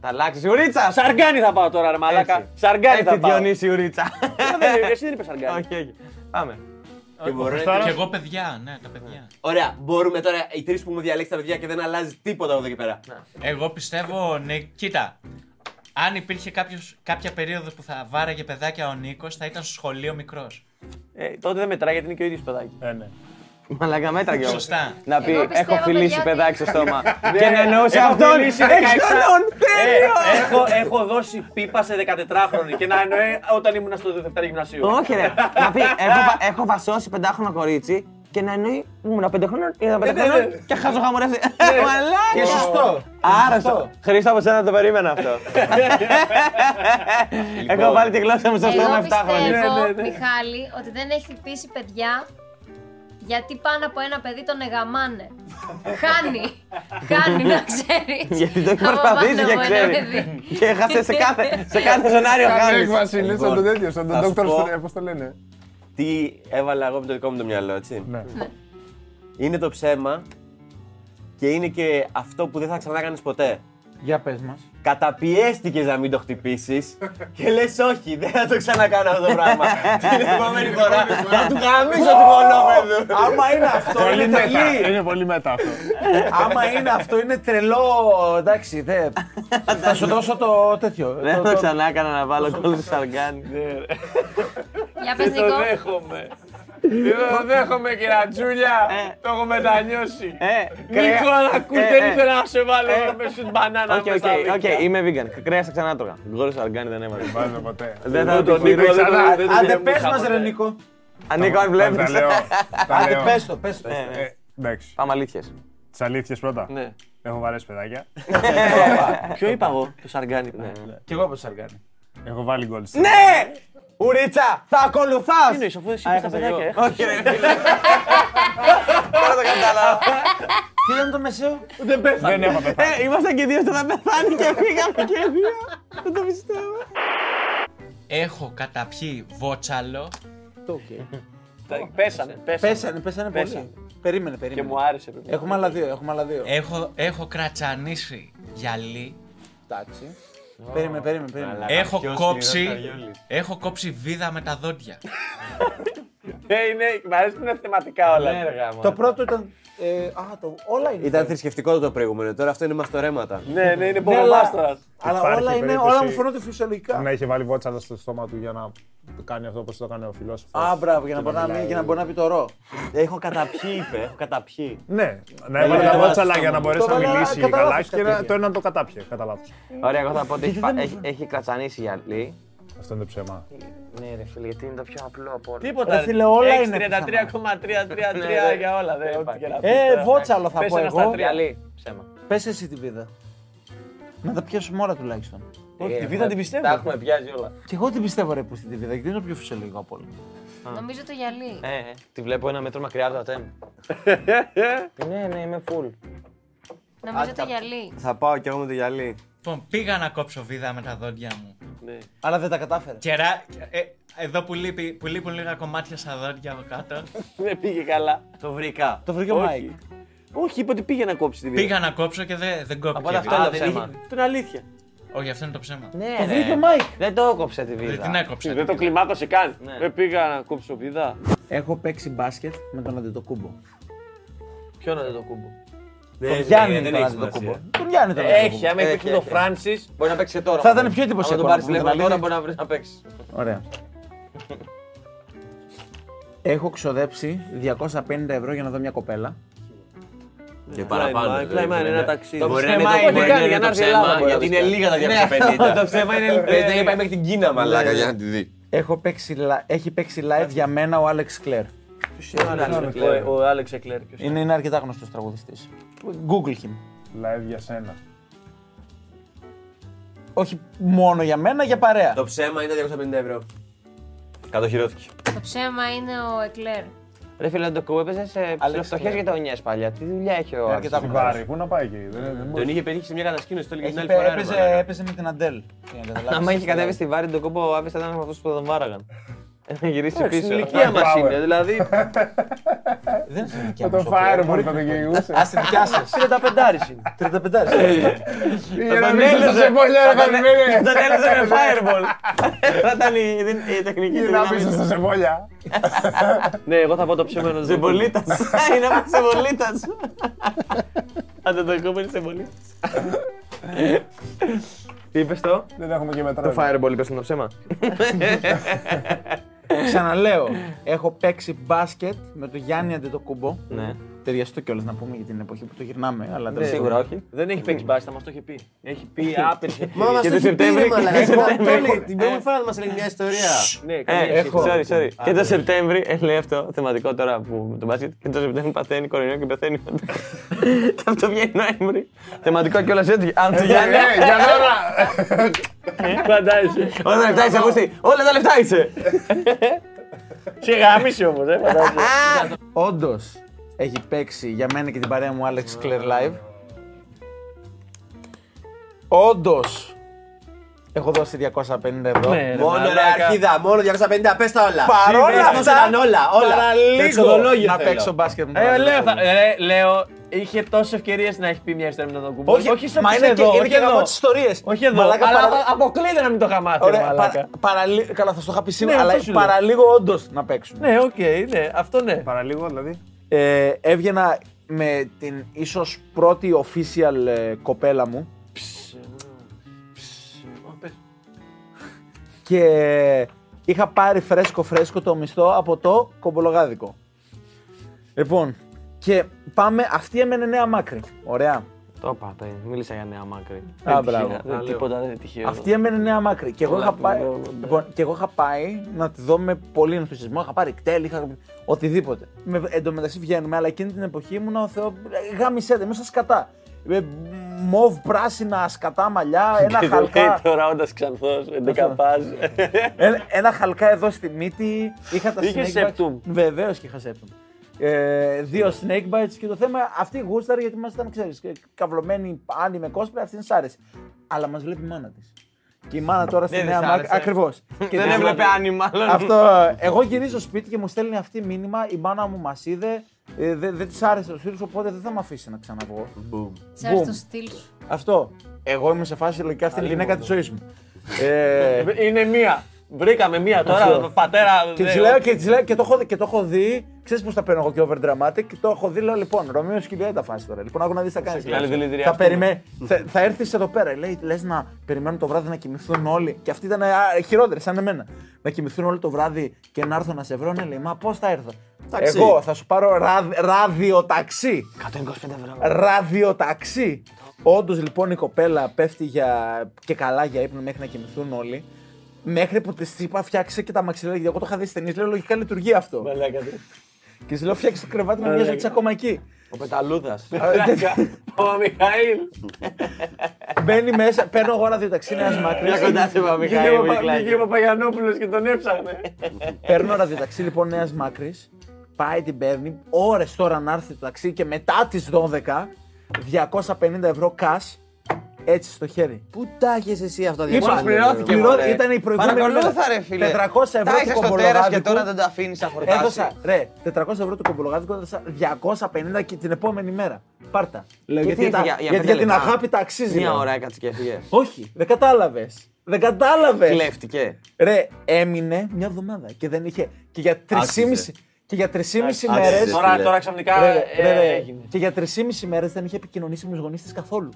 Θα αλλάξεις ουρίτσα! Σαργκάνι θα πάω τώρα, ρε Μαλάκα. Σαργκάνι θα Έτσι πάω. Διονύση ουρίτσα. Ε, δεν- Εσύ δεν είπες Σαργκάνι. Όχι, όχι. Πάμε. Και μπορώ να- Χριστάρας. Και εγώ παιδιά, ναι, τα παιδιά. Ωραία, μπορούμε τώρα οι τρεις που μου διαλέξει τα παιδιά και δεν αλλάζει τίποτα από εδώ και πέρα. Εγώ πιστεύω, ναι, κοίτα. Αν υπήρχε κάποιος, κάποια περίοδο που θα βάραγε παιδάκια ο Νίκος, θα ήταν στο σχολείο μικρός. Ε, Τότε δεν μετράει γιατί είναι και ο ίδιος παιδάκι. Ε, ναι. Μαλακά μέτρα κι όμως. Σωστά. Να πει, Εγώ πιστεύω, έχω φιλήσει παιδιά, παιδάκι στο στόμα. Και να εννοούσε Έχω αυτόν. φιλήσει Έξι 16. χρονών, τέλειο! Ε, έχω, έχω δώσει πίπα σε 14χρονη και να εννοεί όταν ήμουν στο δεύτερο γυμνασίου. Όχι ρε, να πει, έχω, βα- έχω βασώσει πεντάχρονο κορίτσι και να εννοεί ήμουν πέντε χρονών, ήμουν πέντε ναι, χρονών ναι. και χάζω χαμορεύσει. Μαλάκα! Και σωστό. Άρρωστο. Χρήστο από σένα το περίμενα αυτό. Έχω βάλει τη γλώσσα μου στο Εγώ στόμα 7 χρόνια. πιστεύω, Ναι, ναι, ναι. Μιχάλη, ότι δεν έχει χτυπήσει παιδιά γιατί πάνω από ένα παιδί τον εγαμάνε. Χάνει. Χάνει, να ξέρεις. Γιατί το έχει προσπαθήσει και ξέρει. Και έχασε σε κάθε, σε κάθε σενάριο Κάνει χάνεις. έκβαση, σαν τον τέτοιο, σαν τον θα σου Dr. πω. Strange, πώς το λένε. Τι έβαλα εγώ με το δικό μου το μυαλό, έτσι. Ναι. Είναι το ψέμα και είναι και αυτό που δεν θα ξανά κάνεις ποτέ. Για πες μας. Καταπιέστηκες να μην το χτυπήσεις και λες όχι, δεν θα το ξανακάνω αυτό το πράγμα. Την επόμενη φορά θα του γαμίσω του κολόπεδου. Άμα είναι αυτό, Πολύ είναι μετά, τρελή. είναι πολύ μετά αυτό. Άμα είναι αυτό, είναι τρελό. Εντάξει, δε. Θα σου δώσω το τέτοιο. Δεν το- το το- ξανά έκανα να βάλω κόλλο στο σαργάνι. Για πες Νίκο. Δέχομαι. Δεν το δέχομαι, κυρία Τζούλια. Το έχω μετανιώσει. Ε, Νίκο, αν ακούς, ε, δεν ε. ήθελα να σε βάλω με σουτ μπανάνα Οκ, μες στα οκ, δίκτυα. οκ, είμαι vegan. Κρέα θα ξανά τρώγα. Γκόλ σαργάνι δεν έβαλε. Βάζω ποτέ. Δεν θα τον το Νίκο, Νίκο. δεν το- δεν το Άντε, γεμούσα πες μας ποτέ. ρε Νίκο. Ανήκω αν Τα βλέπεις. λέω. τα Άντε, λέω. πες το, πες το. Ε, Εντάξει. Πάμε αλήθειες. Τις αλήθειες πρώτα. Ναι. Έχω βαρέσει παιδάκια. Ποιο είπα εγώ, το σαργάνι. Ναι. Κι εγώ πως αργάνει. Έχω βάλει γκολ. Ναι! Ουρίτσα, θα ακολουθάς! Τι εννοείς, αφού εσύ είπες τα παιδάκια. έχασες. Όχι ρε φίλε. Τώρα το κατάλαβα. Τι ήταν το μεσαίο; Δεν έχω πεθάνει. Ε, ήμασταν και δύο στο να πεθάνει και φύγαμε και δύο. Δεν το πιστεύω. Έχω καταπιεί βότσαλο Τα- Πέσανε, πέσανε. Πέσανε, πέσανε πολύ. Πέσανε. Περίμενε, Και περίμενε. μου άρεσε. πρέπει να Έχουμε άλλα δύο, έχουμε άλλα δύο. Έχω, έχω κρατσανίσει γυαλί. Εντάξει. Περίμενε, περίμενε, περίμενε. Έχω ποιος κόψει, σκληρός Καριόλης. έχω κόψει βίδα με τα δόντια. Ε, είναι, μ' αρέσει που είναι θεματικά όλα. Το πρώτο ήταν. Ε, Α, το. Όλα είναι. Ήταν θρησκευτικό το προηγούμενο, τώρα αυτό είναι μαστορέματα. Ναι, ναι, είναι Ναι, πορομάστορας. Αλλά Υπάρχει όλα είναι, περίπτωση όλα μου φαίνονται φυσιολογικά. Να είχε βάλει βότσαλο στο στόμα του για να το κάνει αυτό όπως το έκανε ο φιλόσοφος. Α, μπράβο, για να Και μπορεί να, μιλάει. μην- για να μπορεί να πει το ρο. Έχω καταπιεί, είπε, έχω καταπιεί. Ναι, να έβαλε Ε, τα ε, βότσαλα ε, για να το μπορέσει να βάλα μιλήσει κατά καλά λάθος και να- κατευθείαν. το ένα το κατάπιε, κατά λάθος. Ωραία, εγώ θα πω ότι έχει φα- έχει- έχει κρατσανίσει γυαλί. Αυτό είναι ψέμα. Ναι, ρε φίλε, γιατί είναι το πιο απλό από όλα. Τίποτα. Ρε φίλε, όλα Έχεις είναι 33,333 Ναι, για όλα. δεν- ό,τι και να πεις Ε, τώρα. βότσαλο θα Πες πω ένα στα εγώ. τρία. Γυαλί, ψέμα. Πες εσύ τη βίδα. Να τα πιάσουμε όλα τουλάχιστον. Όχι, τη Ε, βίδα την πιστεύω. Τα έχουμε πιάσει όλα. Και εγώ την πιστεύω ρε που στη τη βίδα, γιατί είναι το πιο φυσιολογικό από όλα. Νομίζω το γυαλί. Ε, ε, τη βλέπω ένα μέτρο μακριά από το ATEM. Ναι, ναι, είμαι full. Νομίζω το γυαλί. Θα πάω κι εγώ με το γυαλί. Λοιπόν, πήγα να κόψω βίδα με τα δόντια μου. Ναι. Αλλά δεν τα κατάφερες. Και ρα- ε, εδώ που, λείπει, που λείπουν λίγα κομμάτια στα δόντια εδώ κάτω. Δεν πήγε καλά. Το βρήκα. Το βρήκε ο Όχι. Μάικ. Όχι, είπε ότι πήγε να κόψει τη βίδα. Πήγα να κόψω και δεν, δεν κόπηκε. Οπότε αυτό βίδα. είναι το δεν ψέμα. είχε- Αυτό είναι αλήθεια. Όχι, αυτό είναι το ψέμα. Ναι, Το ρε. βρήκε ο Μάικ. Δεν το έκοψε τη Δεν βίδα. την έκοψα. Δεν το κλιμάκωσε καν. Ναι. Δεν πήγα να κόψω βίδα. Έχω παίξει μπάσκετ με τον Αντετοκούμπο. Ποιο είναι το κούμπο. Τον Γιάννη δεν τον έχει Αντετοκούμπο. σημασία. Τον Γιάννη τον Έχει, Αντετοκούμπο. άμα έχει Έχει, το έχει. Φράνσις. Μπορεί να παίξει και τώρα. Θα ήταν μόνο. πιο Αν εντυπωσιακό. τον να πάρει πούμε την τηλέφωνο τώρα, αλήθεια. μπορεί να βρει να παίξει. Ωραία. Έχω ξοδέψει 250 ευρώ για να δω μια κοπέλα. Και παραπάνω. Πλάι, δηλαδή, πλάι, είναι μπορεί ένα να- ταξίδι. Το μπορεί να ψέμα είναι το- είναι- μπορεί κάνει, να για είναι να το έρθει η Ελλάδα, ψέμα, μπορεί να γιατί το είναι κάνει. λίγα τα 250. Το ψέμα είναι Πρέπει να πάει μέχρι την Κίνα, μαλάκα, για να τη δει. Έχω παίξει, li- έχει παίξει live για μένα ο Άλεξ Κλέρ. Ο- Ο Άλεξ Εκλέρ. ποιος είναι; Είναι, είναι αρκετά γνωστός τραγουδιστής. Google him. Live για σένα. Όχι μόνο για μένα, για παρέα. Το ψέμα είναι 250 ευρώ. Κατοχυρώθηκε. Το ψέμα είναι ο Εκλέρ. Ρε φίλε, το κουμπό έπαιζε σε ψηλοφτωχέ γειτονιέ παλιά. Τι δουλειά έχει ο αρκετά Άλεξ. Στην Βάρη, πού να πάει εκεί; δεν- δεν Τον μπορείς. είχε πετύχει σε μια κατασκήνωση, το έλεγε την Έχει, άλλη φορά. ρε έπαιζε, μαλάκα. έπαιζε με την Αντέλ. για να καταλάβεις. Άμα είχε κατέβει στη βάρη τον κόμπο, ο Άβη θα ήταν με αυτούς που τον βάραγαν. Να γυρίσει Εντάξει, πίσω. Στην ηλικία μας Power. είναι. Δηλαδή. Δεν είναι στην δικιά Με μας, το ο Κλέρ, Fireball μπορεί- θα τον κυνηγούσε. Ας τη δικιά σας. 35 είναι. 35. Για να μην είσαι σε πολλιά, ρε Καλυμένη. Τον έλυσε με fireball. Θα ήταν η η τεχνική του Για να μην είσαι δυνάμει. σε πολλιά. Ναι, εγώ θα πω το ψέμα ενός Ζεμπολίτα. Είναι από Ζεμπολίτα. Αν δεν το κόμπο σε πολύ. Τι είπες το; Δεν έχουμε και Το μετρό. fireball είπες το ψέμα; Ξαναλέω, έχω παίξει μπάσκετ με τον Γιάννη Αντετοκούμπο. Ναι. Ταιριαστό κιόλας να πούμε για την εποχή που το γυρνάμε. Αλλά τέλος Σίγουρα πάντων. όχι. Δεν έχει παίξει μπάστα, μας το είχε πει. Έχει πει άπειρες. Μα μας Και το το έχει πει, ρε Σεπτέμβρη- μαλάκα. και το Σεπτέμβρη- Τόλι, Την προηγούμενη φορά δεν μας έλεγε μια ιστορία. Ναι, Ε, καμία έχω- σχέση. sorry, sorry. Και το Σεπτέμβρη, ε, λέει αυτό θεματικό τώρα που με τον μπάσκετ. Και το Σεπτέμβρη παθαίνει κορονοϊό και πεθαίνει. Και αυτό βγαίνει Νοέμβρη. Θεματικό κιόλας έτσι. Αν του Γιάννη. Ε, για τώρα. Φαντάζεσαι. Όλα τα λεφτά είσαι, Αγούστη. Όλα τα λεφτά είσαι. Σε γάμισε όμως, ε, φαντάζεσαι. Όντως, έχει παίξει για μένα και την παρέα μου Alex Claire Live. Όντως, έχω δώσει 250 ευρώ. Ναι, ρε, Μόνο ρε μαλάκα. αρχίδα, μόνο 250, πες τα όλα. Παρόλα Σύμβουλες μας αυτά, ήταν όλα, όλα. Το παραλίγο εξοδολόγιο να θέλω. παίξω μπάσκετ. μου. Ε, λέω, θα, ε, λέω, είχε τόσες ευκαιρίες να έχει πει μια ιστορία με τον κουμπό. Όχι, όχι στο μα είναι και, εδώ, είναι όχι και εδώ. από τι ιστορίες. Όχι εδώ. αλλά αποκλείται να μην το είχα μάθει. ρε Ωραία, μαλάκα. παρα, παραλί- Καλά, θα στο είχα πει σήμερα, Ναι, αλλά αυτό σου λέω. παραλίγο όντως να παίξουν. Ναι, οκ, ναι, αυτό ναι. Παραλίγο δηλαδή. Ε, έβγαινα με την ίσως πρώτη official ε, κοπέλα μου και είχα πάρει φρέσκο φρέσκο το μισθό από το κομπολογάδικο. Λοιπόν, και πάμε, αυτή έμενε νέα μάκρη. Ωραία. Το είπα, το μίλησα για νέα μάκρη. Α, μπράβο. Δεν, τίποτα δεν είναι τυχαίο. Αυτή έμενε νέα μάκρη. Και εγώ, Όλα είχα που πάει, λέω, ναι. λοιπόν, και εγώ είχα πάει να τη δω με πολύ ενθουσιασμό. Είχα πάρει κτέλ, είχα οτιδήποτε. Με, εν τω μεταξύ βγαίνουμε, αλλά εκείνη την εποχή ήμουν ο Θεό. Γάμισέτε, μέσα σκατά. Ε, Μοβ πράσινα σκατά μαλλιά, ένα Και το λέει χαλκά. τώρα όντας ξανθός, 11 πάζ. ένα, ένα χαλκά εδώ στη μύτη. Είχα τα Είχε snake bites. septum. Βεβαίως και είχα septum. Ε, δύο snake bites και το θέμα αυτή γούσταρε γιατί μας ήταν, ξέρεις, καυλωμένοι άνοι με cosplay, αυτή τη άρεσε. Αλλά μας βλέπει η μάνα της. Και η μάνα τώρα στη Δεν νέα της μάκρη. άρεσε. Ακριβώς. Δεν έβλεπε άνι, μάλλον. Αυτό. Εγώ γυρίζω σπίτι και μου στέλνει αυτή μήνυμα. Η μάνα μου μας είδε. Ε, δεν δεν της άρεσε ο στυλ, οπότε δεν θα με αφήσει να ξαναβγώ. Της άρεσε Boom. το στυλ σου. Αυτό. Εγώ είμαι σε φάση λογικά αυτή είναι η γυναίκα της ζωής μου. ε, Είναι μία. Βρήκαμε μία τώρα, Αυτό. πατέρα. και δε- της λέω και, της λέω, και, το έχω, και το έχω δει. Ξέρεις πώς τα παίρνω εγώ και over dramatic; Και το έχω δει, λέω λοιπόν, Ρωμαίο και Ιουλιάτα φάση τώρα. Λοιπόν, άκου να δεις τι θα κάνεις. καλή δηλητηρία Θα, αυτό. περιμέ... θα, θα έρθεις εδώ πέρα. Λέει, λες να περιμένουν το βράδυ να κοιμηθούν όλοι. Και αυτή ήταν α, χειρότερη, σαν εμένα. Να κοιμηθούν όλοι το βράδυ και να έρθω να σε βρω. Ναι, λέει, μα πώς θα έρθω. Ταξί. Εγώ θα σου πάρω ραδ, ραδιοταξί. 125 ευρώ. Ραδιοταξί. Όντως λοιπόν η κοπέλα πέφτει για... και καλά για ύπνο μέχρι να κοιμηθούν όλοι. Μέχρι που τη είπα φτιάξε και τα μαξιλάρια. Γιατί εγώ το είχα δει στην λέω λογικά λειτουργεί αυτό. Μαλάκα, δε. Και τη λέω φτιάξε το κρεβάτι να μοιάζει ότι είσαι ακόμα εκεί. Ο Πεταλούδας. Ο Μιχαήλ. Μπαίνει μέσα, παίρνω εγώ ραδιοταξί νέα μάκρη. Για κοντά σε είπα, Μιχαήλ. Βγήκε ο Παπαγιανόπουλος και τον έψαχνε. Παίρνω ραδιοταξί λοιπόν νέας μάκρης. Πάει την παίρνει. Ώρες τώρα να έρθει το ταξί και μετά τις 12 250 ευρώ cash έτσι στο χέρι. Πού τα έχεις εσύ αυτά Είπα, διαβάσει, πληρώθηκε. ρε, πληρώ- ρε. ήταν η προηγούμενη Παρακολούθα, μέρα. ρε φίλε. 400 ευρώ Τα του έχεις στο τέρας κομπολογάδικου. και τώρα δεν το αφήνεις να χορτάσει. Έδωσα, ρε, 400 ευρώ του κομπολογάδικου, έδωσα 250 και την επόμενη μέρα. Πάρτα. Λέω, Γιατί γιατί, τα- για- για γιατί πέντε για την λεπτά. αγάπη τα αξίζει. Μία λέω. ώρα έκατσε και έφυγε. Όχι, δεν κατάλαβες. Δεν κατάλαβες. Κλέφτηκε. Ρε, έμεινε μια εβδομάδα και δεν είχε. Και για 3,5 και για 3,5 Άξιζε. μέρε. Τώρα, τώρα ξαφνικά Ρε, ρε, ε, ρε, έγινε. Και για 3,5 μέρες δεν είχε επικοινωνήσει με τους γονείς της καθόλου.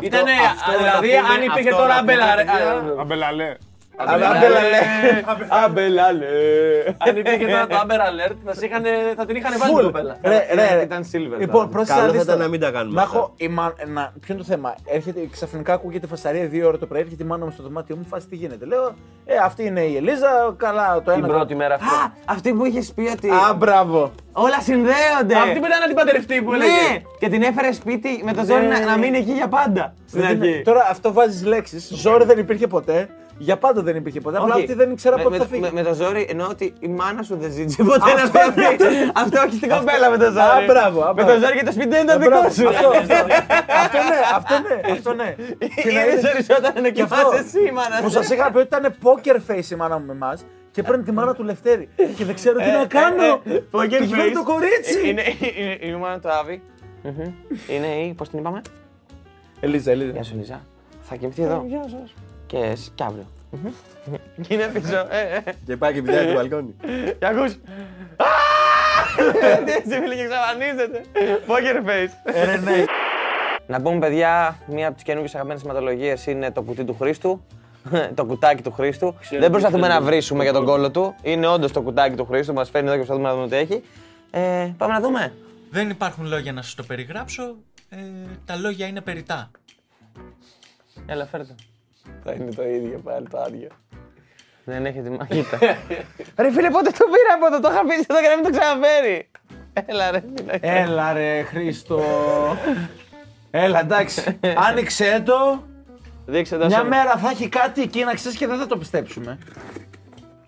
Ήτανε, αυτό δηλαδή, να πούμε- αν υπήρχε αυτό τώρα να πούμε, αμπέλα. ρε, παιδιά. α, Αμπελαλέ. Αλλά μπέλα λέει. Αμπελάλε. Αν υπήρχε τώρα το Amber Alert, θα, σε είχαν- θα την είχαν βάλει την κοπέλα. Ρε, ρε, Ήταν silver. Λοιπόν, πρόσεχε Καλό να θα δεις ήταν τώρα. να μην τα κάνουμε Να αυτά. έχω. η μα- να- Ποιο είναι το θέμα; Έρχεται, ξαφνικά ακούγεται φασαρία δύο ώρα το πρωί. Έρχεται η μάνα μου στο δωμάτιό μου. Φάση τι γίνεται. Λέω, Ε, αυτή είναι η Ελίζα. Καλά, το Την ένα. πρώτη μέρα αυτή. Α, αυτή που είχες πει ότι. Α, μπράβο. Όλα συνδέονται. Αυτή που ήταν να την παντρευτεί που έλεγε. Ναι, και την έφερε σπίτι με το ζόρι να, να μείνει εκεί για πάντα. Στην Δεν είναι- αρχή. Τώρα αυτό βάζεις λέξεις. Ζόρι δεν υπήρχε ποτέ. Για πάντα δεν υπήρχε ποτέ. Απλά Όχι. αυτή δεν ήξερα Με- πότε με, θα φύγει. με, με το ζόρι εννοώ ότι η μάνα σου δεν ζήτησε ποτέ να φύγει. Αυτό όχι στην κοπέλα με το ζόρι. Α, μπράβο, α, Με μπράβο. το ζόρι και το σπίτι δεν ήταν Α, δικό μπράβο. σου. Αυτό, αυτό, αυτό ναι, αυτό ναι, αυτό ναι. Και να Είναι είδες- περισσότερο να και αυτό, κοιμάσαι εσύ η μάνα Που σου. σας είχα πει ότι ήταν poker face η μάνα μου με εμάς και παίρνει τη μάνα του Λευτέρη. Και δεν ξέρω τι να κάνω. Poker Και έχει φέρει face. το κορίτσι. Ε, Είναι είναι- είναι η μάνα του Άβη. Μμμ. Είναι η, πώς την είπαμε; Ελίζα, Ελίζα. Γεια σου Λίζα. Θα κοιμηθεί εδώ. Γεια σας. Και εσύ και αύριο. Μμμ. Και είναι πίσω. Ε, ε. Και πάει και πηδάει το μπαλκόνι. Και ακούς. «Α!» Τι έτσι φίλε και εξαφανίζεται. Poker face. Ε, ναι, ναι. Να πούμε, παιδιά, μία από τις καινούργιες αγαπημένες σηματολογίε είναι το κουτί του Χρήστου. το κουτάκι του Χρήστου. Δεν προσπαθούμε να βρίσουμε για τον κόλλο του. Είναι όντως το κουτάκι του Χρήστου. Μας φέρνει εδώ και προσπαθούμε να δούμε τι έχει. Ε, πάμε να δούμε. Δεν υπάρχουν λόγια να σας το περιγράψω. Ε, τα λόγια είναι περιτά. Έλα, φέρε το. Θα είναι το ίδιο πάλι το άδειο. Δεν έχετε μαγίτα. ρε φίλε, πότε το πήρα από εδώ, το είχα πει εδώ και να μην το ξαναφέρει. Έλα ρε φίλε. Έλα ρε Χρήστο. Έλα εντάξει. Άνοιξε το. Δείξε το Μια σε- μέρα θα έχει κάτι εκεί να ξέρεις και δεν θα το πιστέψουμε.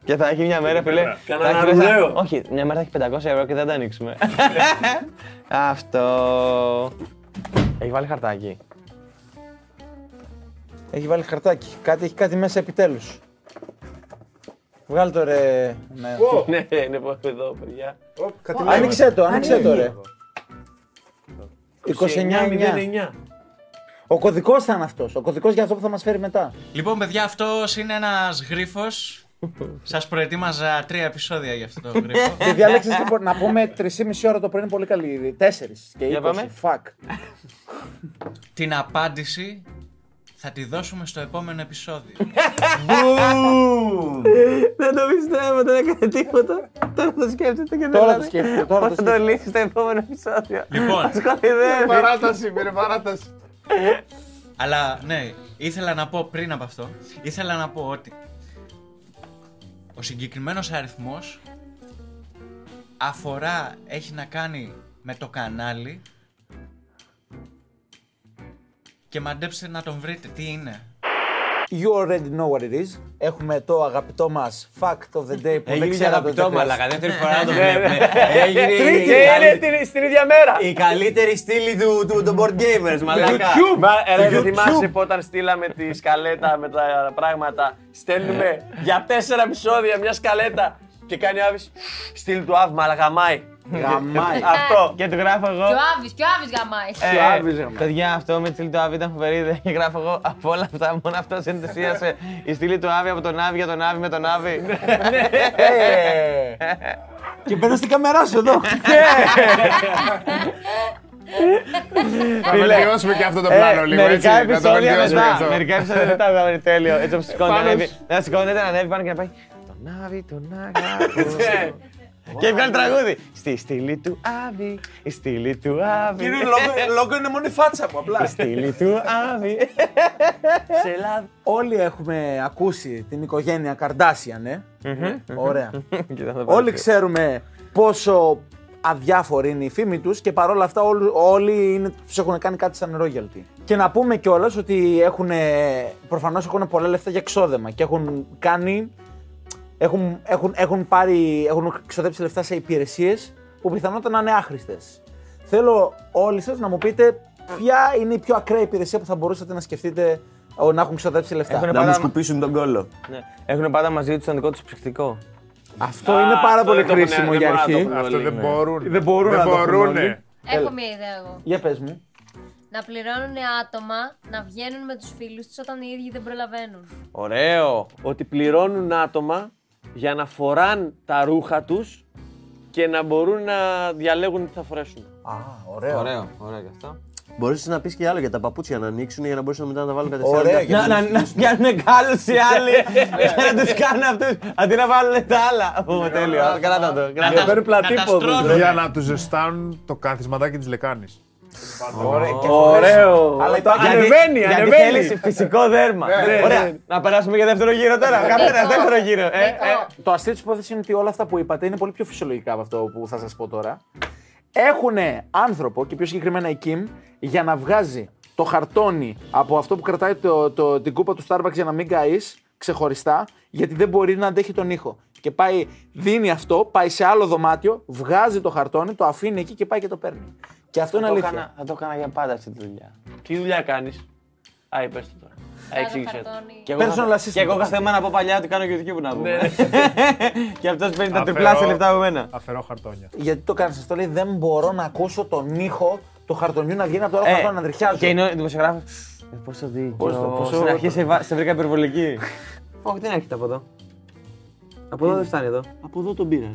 Και θα έχει μια μέρα, φίλε. Κανένα θα έχει μέσα- ρουλέο. Όχι, μια μέρα θα έχει 500 ευρώ και δεν θα τα ανοίξουμε. Αυτό. Έχει βάλει χαρτάκι. Έχει βάλει χαρτάκι. Κάτι, έχει κάτι μέσα επιτέλους. Βγάλ το ρε. Ναι. Ναι, είναι από εδώ, παιδιά. Άνοιξε το, άνοιξε το ρε. 29 29-09. Ο κωδικός θα είναι αυτός. Ο κωδικός για αυτό που θα μας φέρει μετά. Λοιπόν, παιδιά, αυτός είναι ένας γρίφος. Σας προετοίμαζα τρία επεισόδια για αυτό το γρίφο. Και διάλεξες λοιπόν να πούμε 3,5 ώρα το πρωί είναι πολύ καλή ήδη. 4 και 20. Για πάμε. Fuck. Την απάντηση θα τη δώσουμε στο επόμενο επεισόδιο. Δεν το πιστεύω, δεν έκανε τίποτα. Τώρα το σκέφτεται και δεν Τώρα λέει. το σκέφτεται, τώρα το Πώς θα το λύσει στο επόμενο επεισόδιο. λοιπόν, Ασχοληδεύει. Παράταση, πήρε παράταση. αλλά ναι, ήθελα να πω πριν από αυτό, ήθελα να πω ότι ο συγκεκριμένος αριθμός αφορά, έχει να κάνει με το κανάλι και μαντέψτε να τον βρείτε τι είναι. You already know what it is. Έχουμε το αγαπητό μας fact of the day που δεν Έγινε και ξέρατε αγαπητό ότι μαλακα, δεύτερη φορά να το Ναι, βλέπουμε. Έγινε η Και καλή- είναι την- στην ίδια μέρα. η καλύτερη στήλη του, του, των board gamers, μαλάκα. Μα, ρε, δεν θυμάσαι που όταν στείλαμε τη σκαλέτα με τα πράγματα, στέλνουμε για τέσσερα επεισόδια μια σκαλέτα και κάνει ο Άβης στείλ του Άβη, μαλαγαμάει. Γαμάει. Αυτό. Και του γράφω εγώ. Και ο Άβης, και ο Άβης γαμάει. Ε, Άβης, ρε, παιδιά, αυτό με τη στήλη του Άβη ήταν φοβερή ιδέα. Και γράφω εγώ από όλα αυτά, μόνο αυτό σε ενθουσίασε. Η στήλη του Άβη από τον Άβη για τον Άβη με τον Άβη. Ε. Και μπαίνω στην καμερά σου εδώ. Θα βελτιώσουμε και αυτό το πλάνο Ε, λίγο έτσι. μερικά Να το επεισόδια βελτιώσουμε και μετά. αυτό. Μερικά επεισόδια μετά θα είναι τέλειο. Έτσι όπως σηκώνεται να Πάνω ανέβει. σ- Να σηκώνεται να ανέβει πάνω και να πάει. Τον Άβη, τον αγάπη. Και βγάλει τραγούδι. Στη στήλη του Άβη, η στήλη του Άβη. Λόγο είναι μόνο η φάτσα μου απλά. Η στήλη του Άβη. Σε Ελλάδα. Όλοι έχουμε ακούσει την οικογένεια Καρδάσιαν, ε; Ωραία. Κοίτα, θα πάρει Όλοι πιο- ξέρουμε πόσο αδιάφορη είναι η φήμη τους και παρόλα αυτά όλοι, όλοι είναι, τους έχουν κάνει κάτι σαν royalty. Και να πούμε κιόλας ότι έχουν, προφανώς έχουν πολλά λεφτά για εξόδεμα και έχουν κάνει, έχουν, έχουν, έχουν πάρει, έχουν ξοδέψει λεφτά σε υπηρεσίες που πιθανότατα να είναι άχρηστες. Θέλω όλοι σας να μου πείτε ποια είναι η πιο ακραία υπηρεσία που θα μπορούσατε να σκεφτείτε ο, να έχουν ξοδέψει λεφτά. Έχουν Να μου πάντα- σκουπίσουν τον κόλλο. Ναι. Έχουν πάντα μαζί τους τον δικό τους ψυχτικό. Αυτό είναι πάρα αυτό πολύ δεν το έχουν- χρήσιμο δεν για μπορούν να το αρχή. έχουν. Αυτό όλοι, δεν ναι. μπορούν. Δεν μπορούν να το έχουν μπορούνε. όλοι. Έχω μια ιδέα εγώ. Για πες μου. Να πληρώνουν άτομα να βγαίνουν με τους φίλους τους όταν οι ίδιοι δεν προλαβαίνουν. Ωραίο. Ότι πληρώνουν άτομα για να φοράν τα ρούχα τους και να μπορούν να διαλέγουν τι θα φορέσουν. Α, ωραίο. Ωραίο, ωραίο και αυτό. Μπορείς να πεις και άλλο για τα παπούτσια να ανοίξουν για να μπορέσουν μετά να τα βάλουν κατευθείαν. Ωραία, Να- γιατί- Να, να, να πιάνουν κάλους οι άλλοι και να τους κάνουν αυτούς αντί να βάλουν τα άλλα. Πούμε τέλειο, κράτα το. Να κράτα τα- το. παίρνουν πλατύποδους, να τα ρε. στρώνουν. Για να τους ζεστάνουν το καθισματάκι της λεκάνης. Ωραίο. Αλλά το ανεβαίνει, γιατί θέλεις φυσικό δέρμα. Ωραία, να περάσουμε για δεύτερο γύρο τώρα. Καθένα, δεύτερο γύρο. Ε, ε. Το αστείο της υπόθεσης είναι ότι όλα αυτά που είπατε είναι πολύ πιο φυσιολογικά από αυτό που θα σας πω τώρα. Έχουν άνθρωπο και πιο συγκεκριμένα η Kim για να βγάζει το χαρτόνι από αυτό που κρατάει το, το, την κούπα του Starbucks για να μην καείς ξεχωριστά, γιατί δεν μπορεί να αντέχει τον ήχο. Και πάει, δίνει αυτό, πάει σε άλλο δωμάτιο, βγάζει το χαρτόνι, το αφήνει εκεί και πάει και το παίρνει. Και αυτό είναι Θα το αλήθεια. έκανα- Θα το έκανα για πάντα αυτή τη δουλειά. Τι δουλειά κάνεις; Α, είπες το τώρα. Α, Βγάζω εξήγησε το. χαρτόνι. Και εγώ, Personal καθ- assistant. και εγώ κάθε μέρα από παλιά ότι κάνω YouTube να πούμε. και αυτός παίρνει τα τριπλάσια λεφτά από μένα. Αφαιρώ χαρτόνια. Γιατί το κάνεις αυτό, λέει Δεν μπορώ να ακούσω τον ήχο του χαρτονιού να βγαίνει από το άλλο χαρτόνι να τριχιάζει. Και είναι ο δημοσιογράφος. Ε, Πόσο δίκιο. Πώς το- πόσο- Στην αρχή σε, βα- σε βρήκα υπερβολική. Όχι, δεν έρχεται από εδώ. Από εδώ δεν φτάνει εδώ. Από εδώ τον πήρα.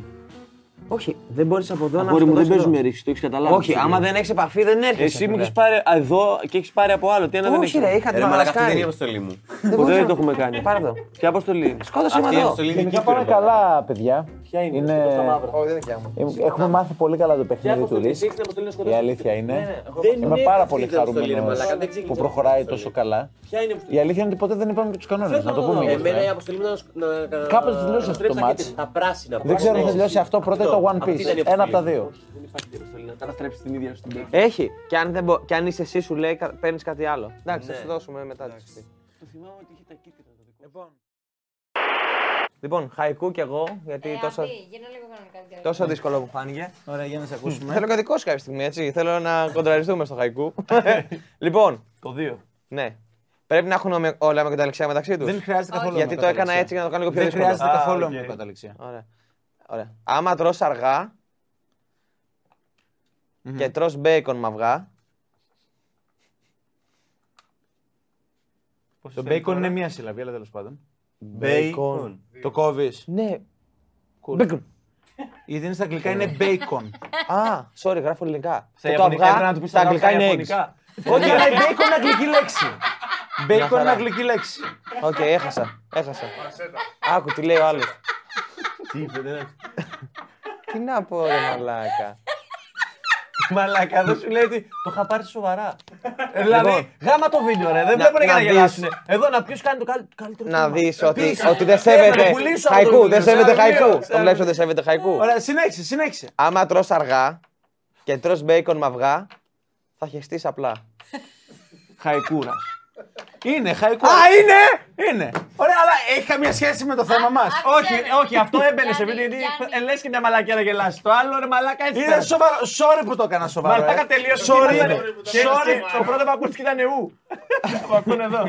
Όχι, δεν μπορείς από εδώ να Αγόρι μου δεν σκοτώσεις παίζουμε εδώ. ρίξη, το έχεις καταλάβει. Όχι, άμα δεν έχεις επαφή δεν έρχεσαι. Εσύ μου φίλε. έχεις πάρει α, εδώ και έχεις πάρει από άλλο. Τι ένα δεν Όχι, έχεις. ρε, είχα Ε, τη Ρε μαλάκα, αυτή δεν είναι η μαλασκάρι. αποστολή μου. Ποτέ δεν το έχουμε κάνει. Πάρε το. Ποια αποστολή; Είναι. Σκότωσε με Αυτή η εδώ. αποστολή Γενικά δική πάμε του. καλά, παιδιά. Ποια είναι, είναι... στο μαύρο. Όχι, δεν είναι Ε, Έχουμε μάθει πολύ καλά το παιχνίδι του Risk. Η αλήθεια είναι. Είμαι πάρα πολύ χαρούμενος που προχωράει τόσο καλά. Ποια είναι η αποστολή; Η αλήθεια είναι ότι ποτέ δεν είπαμε και τους κανόνες. Να το πούμε γι' αυτό. Εμένα η ε. αποστολή μου ήταν να. να- Κάπως να- τελείωσε να αυτό το στρέψα match. και Τα πράσινα. Δεν ξέρω αν θα τελειώσει αυτό πρώτα ή το One Αυτή ήταν η Piece. Ένα από τα αποστολή. δύο. Δεν υπάρχει τέτοια αποστολή. Να καταστρέψει την ίδια σου την τέχνη. Έχει. Και αν, δεν μπο... και αν είσαι εσύ, σου λέει, παίρνεις κάτι άλλο. Εντάξει, θα σου δώσουμε μετά τη συζήτηση. Το θυμάμαι ότι είχε τα κίτρινα το δικό. Λοιπόν, Λοιπόν, χαϊκού κι εγώ, γιατί Ε, τόσο, Αμπή, γίνω λίγο κανονικά. την τόσο καρδιά. δύσκολο που φάνηκε. Ωραία, για να σε ακούσουμε. Θέλω κάτι δικό σου κάποια στιγμή, έτσι. Θέλω να κοντραριστούμε στο χαϊκού. λοιπόν, Το 2. ναι. Πρέπει να έχουν ομοι- όλα ομοιοκαταληξία μεταξύ τους. Δεν χρειάζεται καθόλου Γιατί το έκανα ομοιοκαταληξία. έτσι για να το κάνω λίγο πιο Δεν δύσκολο. χρειάζεται Α, καθόλου οκ. ομοιοκαταληξία. Ωραία. Ωραία. Άμα τρως αργά και τρως μπέικον με αυγά, Το bacon είναι μία συλλαβή, αλλά τέλος πάντων. Bacon. Το κόβεις. ναι. Bacon. Γιατί είναι στα αγγλικά είναι bacon. Α, sorry, γράφω ελληνικά. Στα Και το Ιαπωνικά έπρεπε αυγά να του πεις στα τα αγγλικά είναι eggs. Ιαπωνικά. Όχι, αλλά η bacon είναι αγγλική λέξη. Bacon είναι χαρά. αγγλική λέξη. Οκ, έχασα. Έχασα. Άκου τι λέει ο άλλος. Τι είπε, δεν Τι να πω, ρε μαλάκα. Μαλάκα, δεν σου λέει ότι το είχα πάρει σοβαρά. Ε, Δηλαδή, Λοιπόν. γάμα το βίντεο, ρε. Δεν Να- βλέπουν για να να δεις. γελάσουν. Εδώ να ποιος κάνει το καλ- καλύτερο. Να τμήμα. δεις ότι, Επίσης, ότι δεν έπρεπε να σέβεται. πουλήσω αυτό το Χαϊκού, βιβλίο, δεν σε σέβεται ένα βιβλίο, χαϊκού. σε Το ένα βλέπεις ότι δεν σέβεται χαϊκού. Ωραία, συνέχισε, συνέχισε. Άμα τρως αργά και τρως μπέικον με αυγά, θα χεστείς απλά. Χαϊκούρας. Είναι χαϊκούρα. Α, είναι! Είναι. Ωραία, αλλά έχει καμία σχέση με το θέμα μας. Όχι, όχι, αυτό έμπαινε σε βίντεο γιατί Γιάννη. λες και μια μαλακιά να γελάσει. Το άλλο ρε μαλάκα έτσι. Είναι πέρασε. σοβαρό. Sorry που το έκανα σοβαρό. Μαλάκα ε. τελείωσε. Sorry. Και είναι. Sorry. Το πρώτο που ακούστηκε ήταν ου. Από αυτόν εδώ.